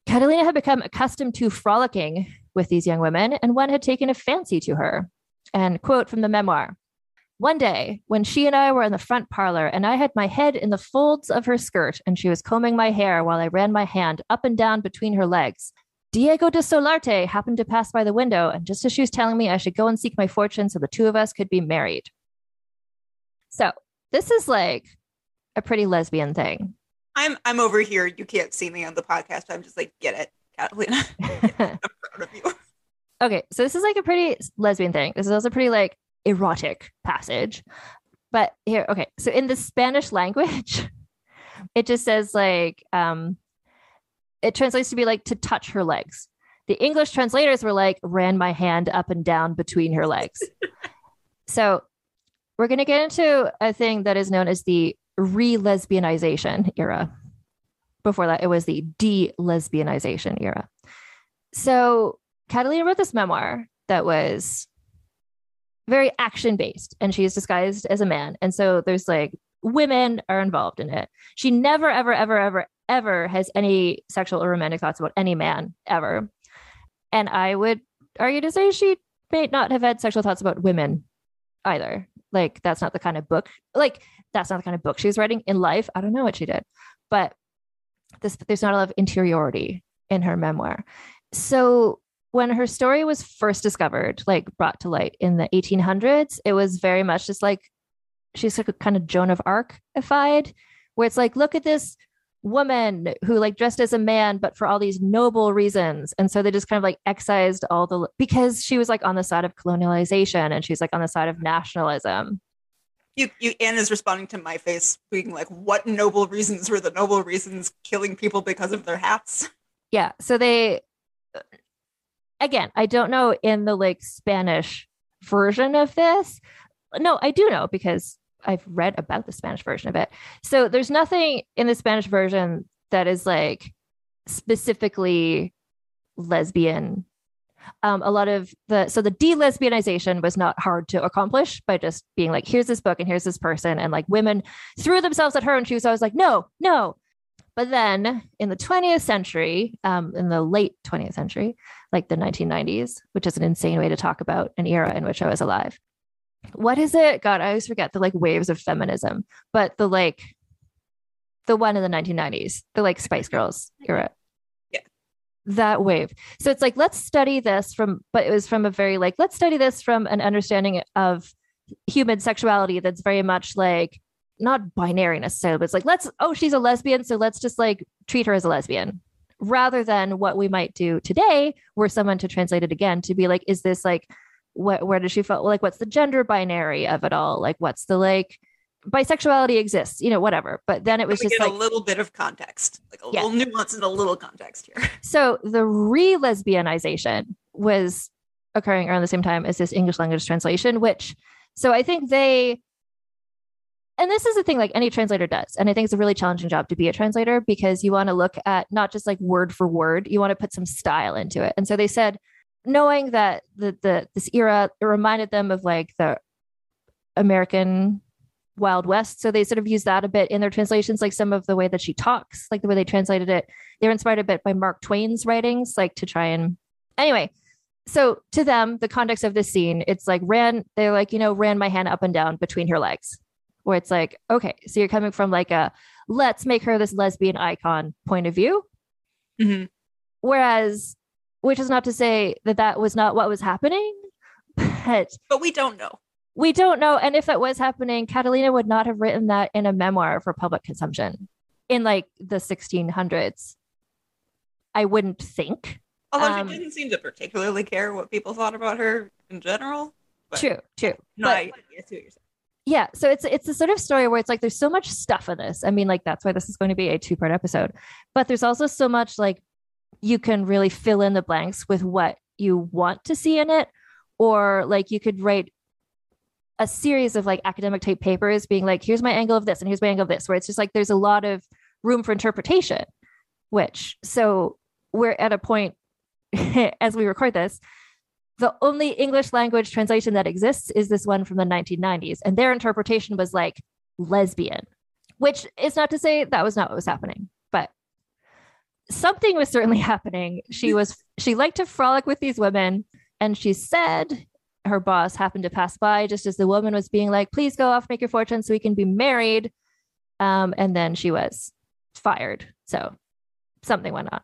Catalina had become accustomed to frolicking with these young women, and one had taken a fancy to her. And quote from the memoir One day, when she and I were in the front parlor, and I had my head in the folds of her skirt, and she was combing my hair while I ran my hand up and down between her legs, Diego de Solarte happened to pass by the window, and just as she was telling me I should go and seek my fortune so the two of us could be married. So, this is like a pretty lesbian thing. I'm I'm over here. You can't see me on the podcast. I'm just like, get it, Catalina. *laughs* I'm proud of you. *laughs* okay, so this is like a pretty lesbian thing. This is also pretty like erotic passage. But here, okay, so in the Spanish language, *laughs* it just says like um it translates to be like to touch her legs. The English translators were like ran my hand up and down between her legs. *laughs* so we're going to get into a thing that is known as the re-lesbianization era. Before that, it was the de-lesbianization era. So Catalina wrote this memoir that was very action based and she's disguised as a man. And so there's like women are involved in it. She never, ever, ever, ever, ever has any sexual or romantic thoughts about any man ever. And I would argue to say she may not have had sexual thoughts about women either. Like that's not the kind of book, like that's not the kind of book she was writing in life. I don't know what she did, but this, there's not a lot of interiority in her memoir. So when her story was first discovered, like brought to light in the 1800s, it was very much just like she's like a kind of Joan of Arc-ified, where it's like, look at this woman who like dressed as a man, but for all these noble reasons. And so they just kind of like excised all the because she was like on the side of colonialization and she's like on the side of nationalism. You, you, Anna's responding to my face, being like, "What noble reasons were the noble reasons killing people because of their hats?" Yeah. So they, again, I don't know in the like Spanish version of this. No, I do know because I've read about the Spanish version of it. So there's nothing in the Spanish version that is like specifically lesbian. Um, a lot of the so the de-lesbianization was not hard to accomplish by just being like, here's this book and here's this person, and like women threw themselves at her, and she was always like, no, no. But then in the 20th century, um, in the late 20th century, like the 1990s, which is an insane way to talk about an era in which I was alive, what is it? God, I always forget the like waves of feminism, but the like the one in the 1990s, the like Spice Girls era. Yeah. That wave. So it's like, let's study this from, but it was from a very like, let's study this from an understanding of human sexuality that's very much like not binary necessarily, but it's like, let's, oh, she's a lesbian. So let's just like treat her as a lesbian rather than what we might do today, where someone to translate it again to be like, is this like what where does she feel like what's the gender binary of it all? Like what's the like bisexuality exists you know whatever. But then it was just like a little bit of context? Like a yeah. little nuance and a little context here. *laughs* So the re-lesbianization was occurring around the same time as this english language translation which so i think they and this is the thing like any translator does. And i think it's a really challenging job to be a translator because you want to look at not just like word for word you want to put some style into it. And so they said knowing that the, the this era it reminded them of like the American Wild West. So they sort of use that a bit in their translations, like some of the way that she talks, like the way they translated it. They're inspired a bit by Mark Twain's writings, like to try and anyway. So to them, the context of this scene, it's like ran, they're like, you know, ran my hand up and down between her legs. Where it's like, okay, so you're coming from like a let's make her this lesbian icon point of view. Mm-hmm. Whereas which is not to say that that was not what was happening, *laughs* but but we don't know. We don't know, and if that was happening, Catalina would not have written that in a memoir for public consumption in like the 1600s. I wouldn't think. Although um, she didn't seem to particularly care what people thought about her in general. True, true. No, but, I, what you're saying yeah so it's it's a sort of story where it's like there's so much stuff in this i mean like that's why this is going to be a two part episode but there's also so much like you can really fill in the blanks with what you want to see in it. Or like you could write a series of like academic type papers being like here's my angle of this and here's my angle of this where it's just like there's a lot of room for interpretation which so we're at a point *laughs* as we record this the only english language translation that exists is this one from the 1990s and their interpretation was like lesbian which is not to say that was not what was happening something was certainly *laughs* happening. She was she liked to frolic with these women, and she said her boss happened to pass by just as the woman was being like, "Please go off, make your fortune, so we can be married." Um, and then she was fired. So something went on.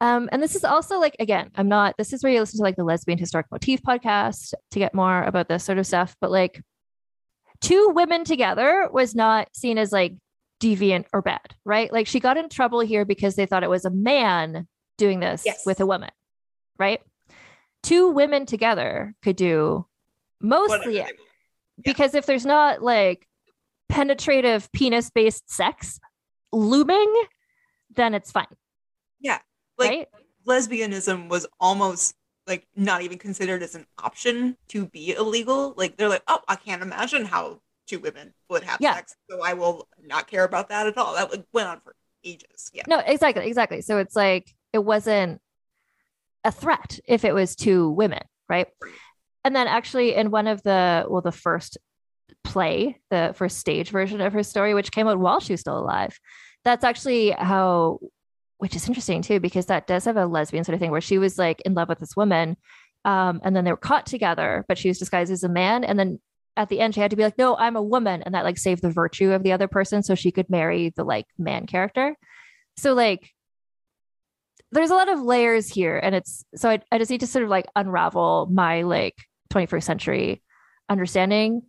Um, and this is also like again, I'm not. This is where you listen to like the lesbian historic motif podcast to get more about this sort of stuff. But like, two women together was not seen as like deviant or bad, right? Like she got in trouble here because they thought it was a man doing this yes. with a woman, right? Two women together could do mostly yeah. because if there's not like penetrative penis based sex looming, then it's fine. Yeah. Like right? lesbianism was almost like not even considered as an option to be illegal. Like they're like, oh, I can't imagine how two women would have yeah. sex. So I will not care about that at all. That went on for ages. Yeah. No, exactly. Exactly. So it's like it wasn't a threat if it was two women, right? And then actually in one of the well, the first play, the first stage version of her story, which came out while she was still alive, that's actually how which is interesting too, because that does have a lesbian sort of thing where she was like in love with this woman. Um, and then they were caught together, but she was disguised as a man. And then at the end she had to be like no i'm a woman and that like saved the virtue of the other person so she could marry the like man character so like there's a lot of layers here and it's so I, I just need to sort of like unravel my like 21st century understanding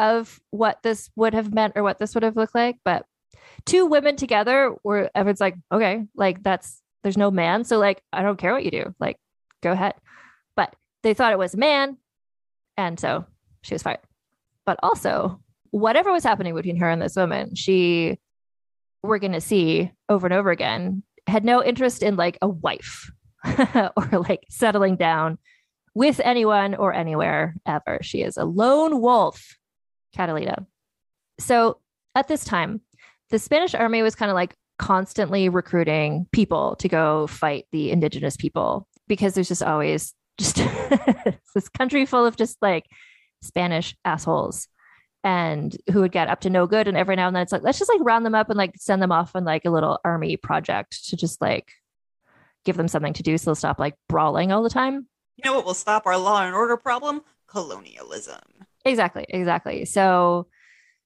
of what this would have meant or what this would have looked like, but two women together were everyone's like, okay, like that's there's no man. So like I don't care what you do. Like, go ahead. But they thought it was a man. And so she was fired. But also, whatever was happening between her and this woman, she we're gonna see over and over again, had no interest in like a wife *laughs* or like settling down with anyone or anywhere ever. She is a lone wolf, Catalina. So at this time, the Spanish army was kind of like constantly recruiting people to go fight the indigenous people because there's just always just *laughs* this country full of just like Spanish assholes and who would get up to no good. And every now and then it's like, let's just like round them up and like send them off on like a little army project to just like give them something to do so they'll stop like brawling all the time. You know what will stop our law and order problem? Colonialism. Exactly, exactly. So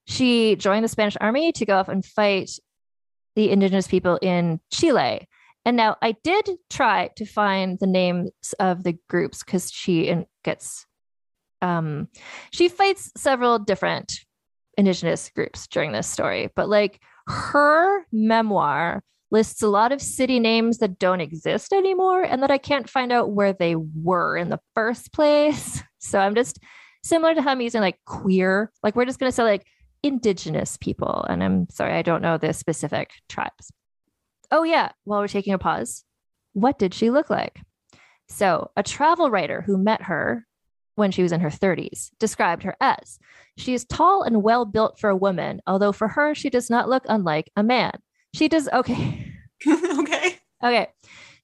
she joined the Spanish army to go off and fight the indigenous people in Chile. And now I did try to find the names of the groups because she gets um she fights several different indigenous groups during this story, but like her memoir lists a lot of city names that don't exist anymore and that I can't find out where they were in the first place. *laughs* So I'm just similar to how I'm using like queer, like we're just going to say like indigenous people. And I'm sorry, I don't know the specific tribes. Oh, yeah. While we're taking a pause, what did she look like? So, a travel writer who met her when she was in her 30s described her as she is tall and well built for a woman, although for her, she does not look unlike a man. She does, *laughs* okay. *laughs* okay. Okay.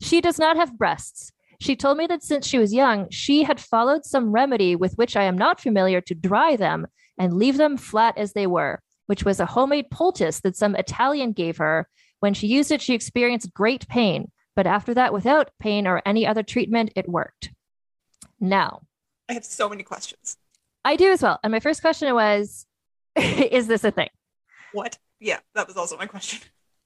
She does not have breasts. She told me that since she was young, she had followed some remedy with which I am not familiar to dry them and leave them flat as they were, which was a homemade poultice that some Italian gave her. When she used it, she experienced great pain, but after that, without pain or any other treatment, it worked. Now, I have so many questions. I do as well. And my first question was *laughs* Is this a thing? What? Yeah, that was also my question.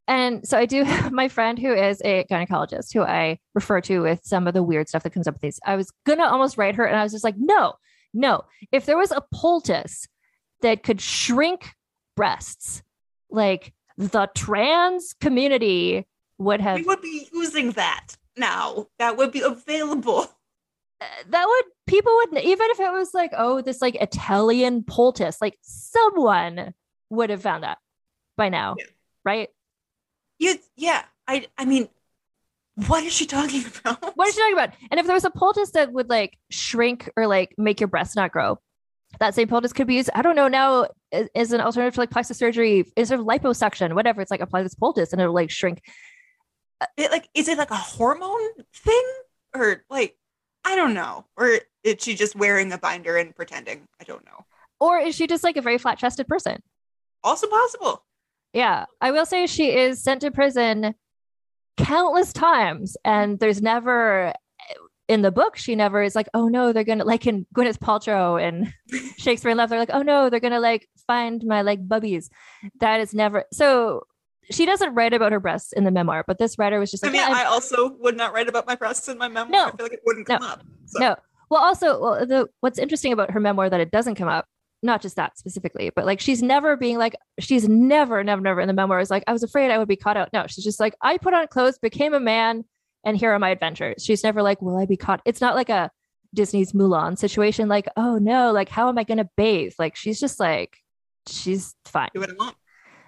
And so I do have *laughs* my friend who is a gynecologist who I refer to with some of the weird stuff that comes up with these. I was gonna almost write her, and I was just like, no, no. If there was a poultice that could shrink breasts, like the trans community would have. We would be using that now. That would be available. *laughs* That would people would even if it was like oh this like Italian poultice like someone would have found that by now yeah. right you, yeah. I, I mean, what is she talking *laughs* about? What is she talking about? And if there was a poultice that would like shrink or like make your breasts not grow, that same poultice could be used. I don't know now is an alternative to like plastic surgery instead of liposuction, whatever. It's like apply this poultice and it'll like shrink. It, like, is it like a hormone thing or like, I don't know. Or is she just wearing a binder and pretending? I don't know. Or is she just like a very flat chested person? Also possible. Yeah, I will say she is sent to prison countless times, and there's never in the book she never is like, oh no, they're gonna like in Gwyneth Paltrow and *laughs* Shakespeare in Love, they're like, oh no, they're gonna like find my like bubbies. That is never so. She doesn't write about her breasts in the memoir, but this writer was just like, I mean, yeah, I also would not write about my breasts in my memoir. No, I feel like it wouldn't come up. So. No. Well, also, well, the what's interesting about her memoir that it doesn't come up not just that specifically, but like she's never being like, she's never, never, never in the memoir is like, I was afraid I would be caught out. No, she's just like, I put on clothes, became a man, and here are my adventures. She's never like, will I be caught? It's not like a Disney's Mulan situation, like, oh no, like, how am I going to bathe? Like, she's just like, she's fine. Do what I want.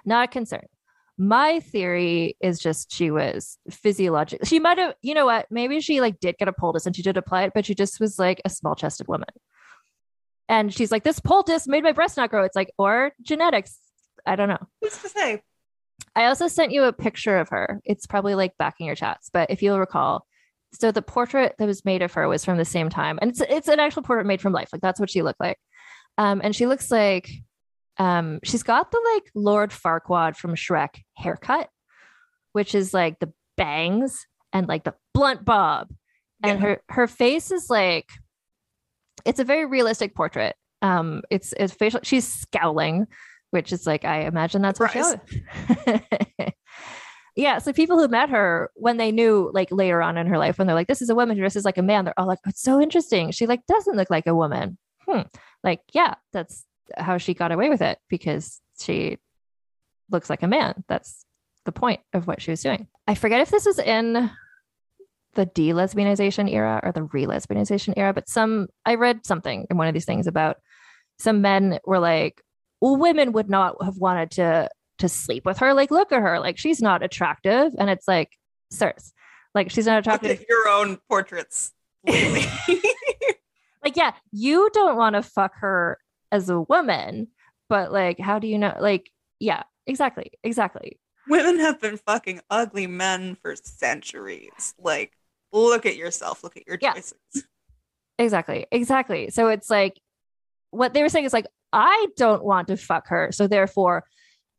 Not concerned. My theory is just she was physiological. She might have, you know what? Maybe she like did get a poultice and she did apply it, but she just was like a small chested woman. And she's like, this poultice made my breast not grow. It's like, or genetics. I don't know. Who's to say? I also sent you a picture of her. It's probably like back in your chats, but if you'll recall, so the portrait that was made of her was from the same time, and it's it's an actual portrait made from life. Like that's what she looked like, um, and she looks like, um, she's got the like Lord Farquaad from Shrek haircut, which is like the bangs and like the blunt bob, and yeah. her her face is like it's a very realistic portrait. Um, it's it's facial. She's scowling, which is like I imagine that's what she. *laughs* yeah. So people who met her when they knew like later on in her life, when they're like, "This is a woman who dresses like a man," they're all like, "It's so interesting. She like doesn't look like a woman." Hmm. Like, yeah, that's how she got away with it because she looks like a man. That's the point of what she was doing. I forget if this was in the de-lesbianization era or the re-lesbianization era, but some I read something in one of these things about some men were like, well, women would not have wanted to to sleep with her. Like, look at her, like she's not attractive, and it's like, sirs, like she's not attractive. Your own portraits. *laughs* *laughs* like, yeah, you don't want to fuck her as a woman, but like, how do you know? Like, yeah, exactly, exactly. Women have been fucking ugly men for centuries. Like, look at yourself, look at your Yeah. choices. Exactly. Exactly. So it's like what they were saying is like, I don't want to fuck her. So therefore,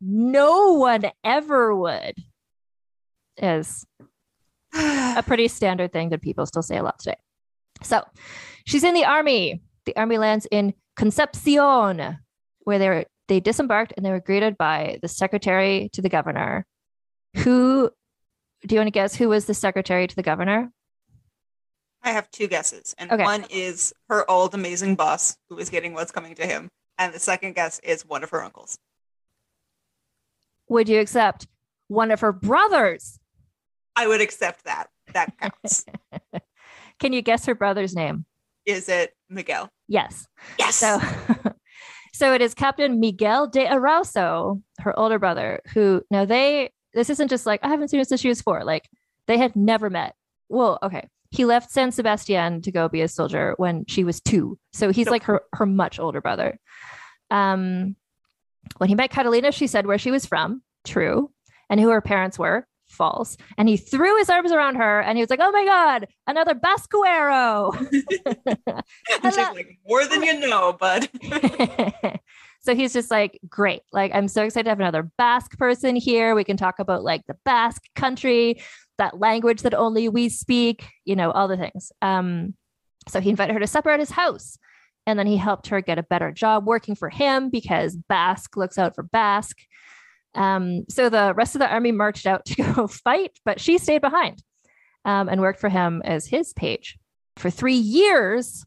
no one ever would is a *sighs* pretty standard thing that people still say a lot today. So she's in the army. The army lands in Concepcion, where they were they disembarked and they were greeted by the secretary to the governor. Who do you want to guess who was the secretary to the governor? I have two guesses, and Okay. one is her old amazing boss who is getting what's coming to him, and the second guess is one of her uncles. Would you accept one of her brothers? I would accept that. That counts. *laughs* Can you guess her brother's name? Is it Miguel? Yes. Yes. So, *laughs* so it is Captain Miguel de Erauso, her older brother, who now they, this isn't just like, I haven't seen her since she was four. Like they had never met. Well, okay. He left San Sebastian to go be a soldier when she was two. So he's like her, her much older brother. Um, when he met Catalina, she said where she was from, true, and who her parents were, false. And he threw his arms around her and he was like, oh my God, another Basquero. *laughs* love- like, more than you know, bud. *laughs* so he's just like, great. Like, I'm so excited to have another Basque person here. We can talk about like the Basque country, that language that only we speak, you know, all the things. Um, so he invited her to supper at his house. And then he helped her get a better job working for him because Basque looks out for Basque. Um, so the rest of the army marched out to *laughs* go fight, but she stayed behind um, and worked for him as his page for three years.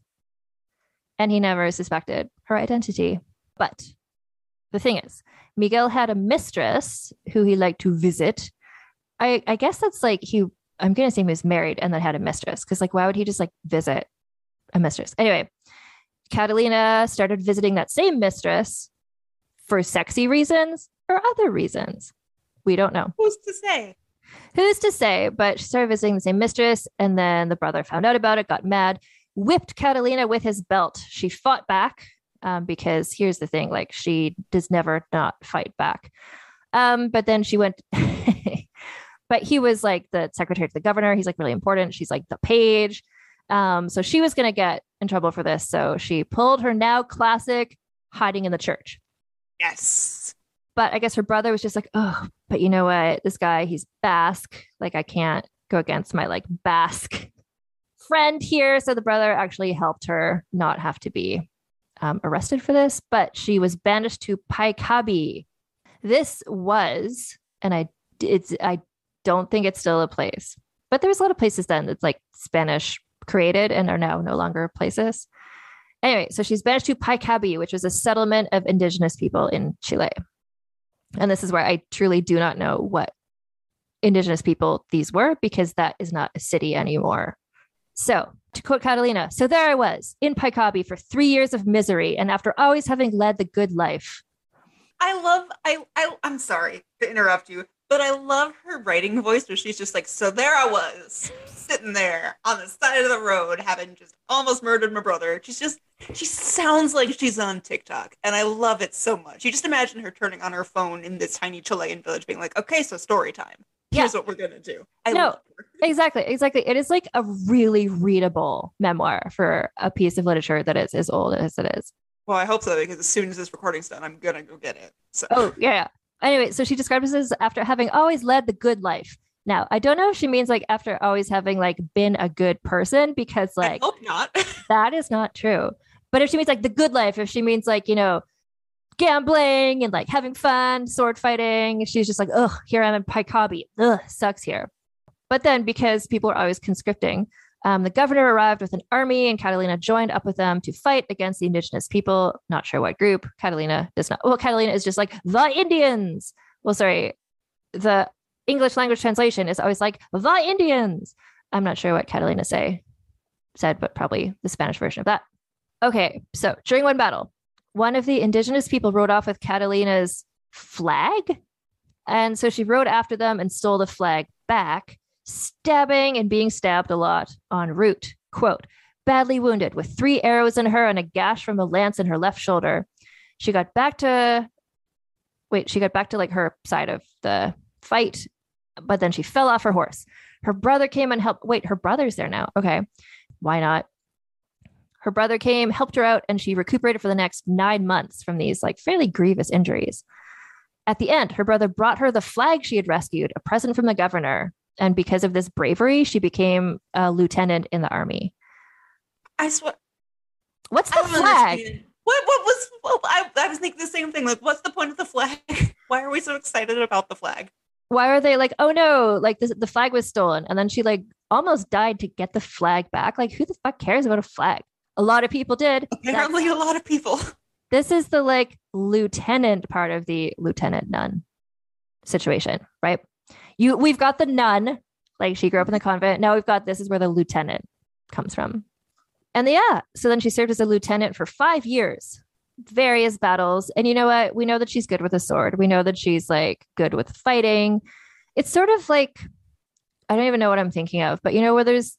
And he never suspected her identity. But the thing is, Miguel had a mistress who he liked to visit. I, I guess that's like he, I'm going to say he was married and then had a mistress because, like, why would he just like visit a mistress? Anyway, Catalina started visiting that same mistress for sexy reasons or other reasons. We don't know. Who's to say? Who's to say? But she started visiting the same mistress, and then the brother found out about it, got mad, whipped Catalina with his belt. She fought back um, because here's the thing: like she does never not fight back. Um, but then she went. *laughs* but he was like the secretary to the governor. He's like really important. She's like the page. Um, so she was going to get in trouble for this. So she pulled her now classic hiding in the church. Yes. But I guess her brother was just like, oh, but you know what? This guy, he's Basque. Like, I can't go against my like Basque friend here. So the brother actually helped her not have to be um, arrested for this, but she was banished to Paicabi. This was, and I it's I don't think it's still a place, but there was a lot of places then that's like Spanish created and are now no longer places. Anyway, so she's banished to Paicabi, which was a settlement of indigenous people in Chile. And this is where I truly do not know what indigenous people these were because that is not a city anymore. So, to quote Catalina, so there I was in Paicabi for three years of misery, and after always having led the good life. I love I, I I'm sorry to interrupt you, but I love her writing voice where she's just like, so there I was, sitting there on the side of the road, having just almost murdered my brother. She's just she sounds like she's on TikTok, and I love it so much. You just imagine her turning on her phone in this tiny Chilean village, being like, okay, so story time. Here's what we're gonna do. I No. *laughs* Exactly, exactly. It is like a really readable memoir for a piece of literature that is as old as it is. Well, I hope so because as soon as this recording's done, I'm gonna go get it. So Oh, yeah. Anyway, so she describes this as after having always led the good life. Now, I don't know if she means like after always having like been a good person because like I hope not. *laughs* that is not true. But if she means like the good life, if she means like, you know, gambling and like having fun, sword fighting, she's just like, ugh, here I'm in Paicabi. Ugh, sucks here. But then because people are always conscripting Um, the governor arrived with an army, and Catalina joined up with them to fight against the indigenous people. Not sure what group. Catalina does not. Well, Catalina is just like the Indians. Well, sorry, the English language translation is always like the Indians. I'm not sure what Catalina say said, but probably the Spanish version of that. Okay, so during one battle, one of the indigenous people rode off with Catalina's flag. And so she rode after them and stole the flag back, stabbing and being stabbed a lot en route. Quote, badly wounded with three arrows in her and a gash from a lance in her left shoulder. She got back to, wait, she got back to like her side of the fight, but then she fell off her horse. Her brother came and helped. Wait, her brother's there now. Okay. Why not? Her brother came, helped her out, and she recuperated for the next nine months from these like fairly grievous injuries. At the end, her brother brought her the flag she had rescued, a present from the governor. And because of this bravery, she became a lieutenant in the army. I swear. What's the flag? What what was well, I, I was thinking the same thing. Like, what's the point of the flag? *laughs* Why are we so excited about the flag? Why are they like, oh no, like this, the flag was stolen, and then she like almost died to get the flag back? Like, who the fuck cares about a flag? A lot of people did. Apparently, That's, a lot of people. *laughs* This is the like lieutenant part of the lieutenant nun situation, right? You, we've got the nun, like she grew up in the convent. Now we've got this is where the lieutenant comes from. And yeah, so then she served as a lieutenant for five years, various battles. And you know what? We know that she's good with a sword. We know that she's like good with fighting. It's sort of like, I don't even know what I'm thinking of, but you know, where there's,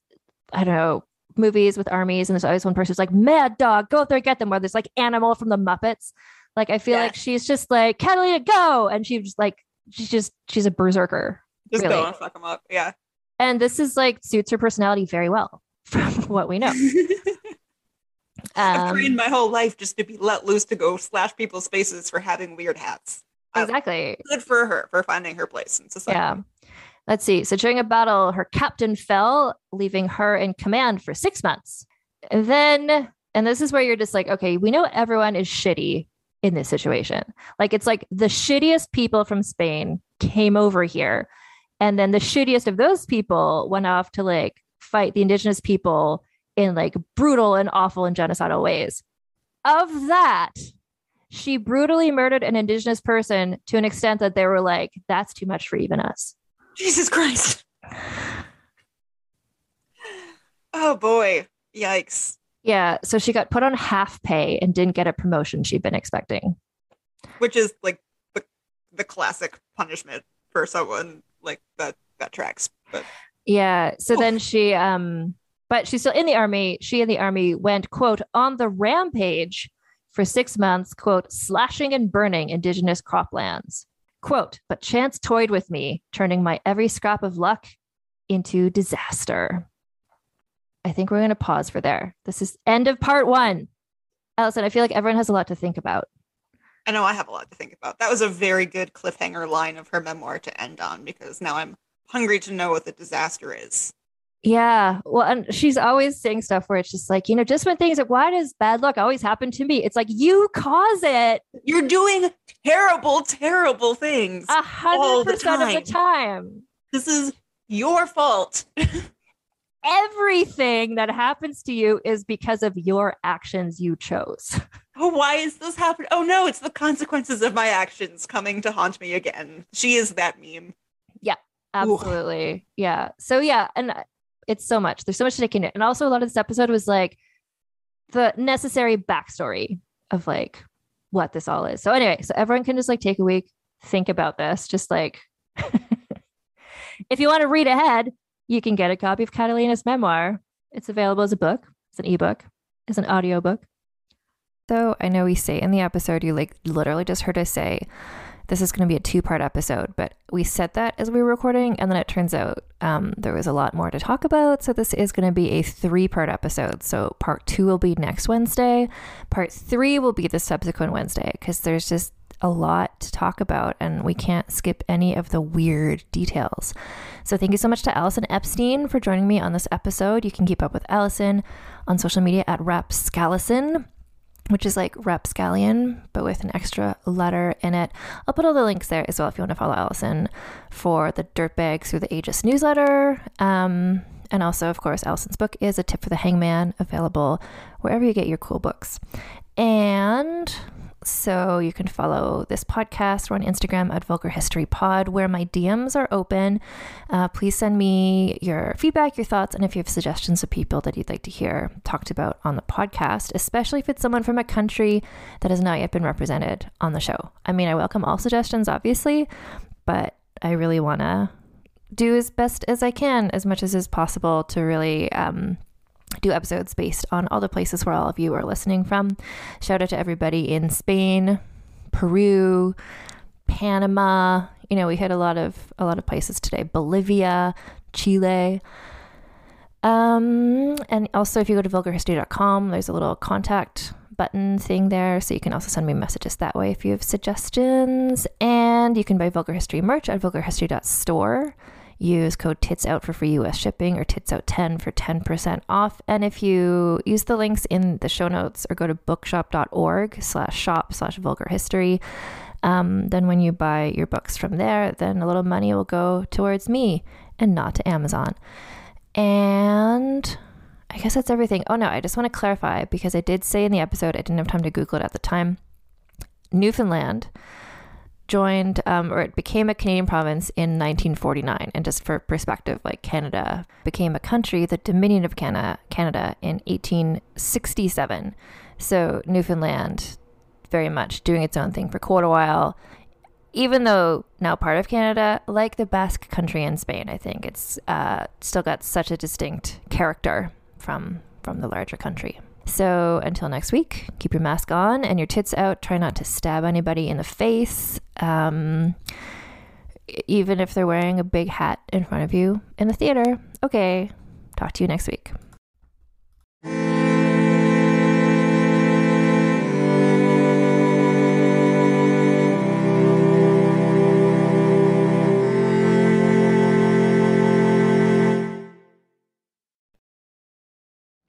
I don't know, movies with armies and there's always one person who's like, mad dog, go out there, and get them. Or there's like animal from the Muppets. Like, I feel yeah. like she's just like, Catalina, go. And she's just like, she's just, she's a berserker. Just really. go and fuck them up. Yeah. And this is like suits her personality very well *laughs* from what we know. *laughs* I've um, trained my whole life just to be let loose to go slash people's faces for having weird hats. Exactly. good for her for finding her place in society. Yeah. Let's see. So during a battle, her captain fell, leaving her in command for six months. And then, and this is where you're just like, okay, we know everyone is shitty in this situation. Like it's like the shittiest people from Spain came over here. And then the shittiest of those people went off to like fight the indigenous people in like brutal and awful and genocidal ways. Of that, she brutally murdered an indigenous person to an extent that they were like, that's too much for even us. Jesus Christ. *laughs* Oh boy. Yikes. Yeah. So she got put on half pay and didn't get a promotion she'd been expecting. Which is like the, the classic punishment for someone like that that tracks. But yeah. So Oof. then she um but she's still in the army. She and the army went, quote, on the rampage for six months, quote, slashing and burning indigenous croplands. Quote, but chance toyed with me, turning my every scrap of luck into disaster. I think we're going to pause for there. This is end of part one. Allison, I feel like everyone has a lot to think about. I know I have a lot to think about. That was a very good cliffhanger line of her memoir to end on because now I'm hungry to know what the disaster is. Yeah. Well, and she's always saying stuff where it's just like, you know, just when things like, why does bad luck always happen to me? It's like, you cause it. You're doing terrible, terrible things. A hundred percent of the time. This is your fault. *laughs* Everything that happens to you is because of your actions you chose. *laughs* Oh, why is this happening? Oh no, it's the consequences of my actions coming to haunt me again. She is that meme. Yeah, absolutely. Ooh. Yeah. So yeah, and uh, it's so much. There's so much to take in it. And also a lot of this episode was like the necessary backstory of like what this all is. So anyway, so everyone can just like take a week, think about this. Just like *laughs* if you want to read ahead, you can get a copy of Catalina's memoir. It's available as a book, it's an ebook, it's an audiobook. So I know we say in the episode, you like literally just heard us say this is going to be a two part episode, but we said that as we were recording, and then it turns out um, there was a lot more to talk about. So this is going to be a three part episode. So part two will be next Wednesday, part three will be the subsequent Wednesday, because there's just a lot to talk about and we can't skip any of the weird details. So thank you so much to Allison Epstein for joining me on this episode. You can keep up with Allison on social media at Rapscallison which is like rapscallion, but with an extra letter in it. I'll put all the links there as well if you want to follow Allison for the Dirtbags through the Ages newsletter. Um, And also, of course, Allison's book is A Tip for the Hangman, available wherever you get your cool books. And so you can follow this podcast. We're on Instagram at Vulgar History Pod, where my DMs are open. Uh, please send me your feedback, your thoughts, and if you have suggestions of people that you'd like to hear talked about on the podcast, especially if it's someone from a country that has not yet been represented on the show. I mean, I welcome all suggestions, obviously, but I really want to do as best as I can, as much as is possible, to really um, do episodes based on all the places where all of you are listening from. Shout out to everybody in Spain, Peru, Panama. You know, we hit a lot of a lot of places today. Bolivia, Chile. Um, and also if you go to vulgarhistory.com, there's a little contact button thing there, so you can also send me messages that way if you have suggestions. And you can buy Vulgar History merch at vulgarhistory.store. Use code TITSOUT for free US shipping or TITSOUT10 for 10% off. And if you use the links in the show notes or go to bookshop.org slash shop slash vulgar history, um, then when you buy your books from there, then a little money will go towards me and not to Amazon. And I guess that's everything. Oh no, I just want to clarify because I did say in the episode, I didn't have time to Google it at the time. Newfoundland joined um, or it became a Canadian province in 1949. And just for perspective, like Canada became a country, the Dominion of Canada, Canada in 1867. So Newfoundland very much doing its own thing for quite a while. Even though now part of Canada, like the Basque country in Spain, I think it's uh, still got such a distinct character from from the larger country. So until next week, keep your mask on and your tits out. Try not to stab anybody in the face, um, even if they're wearing a big hat in front of you in the theater. Okay, talk to you next week.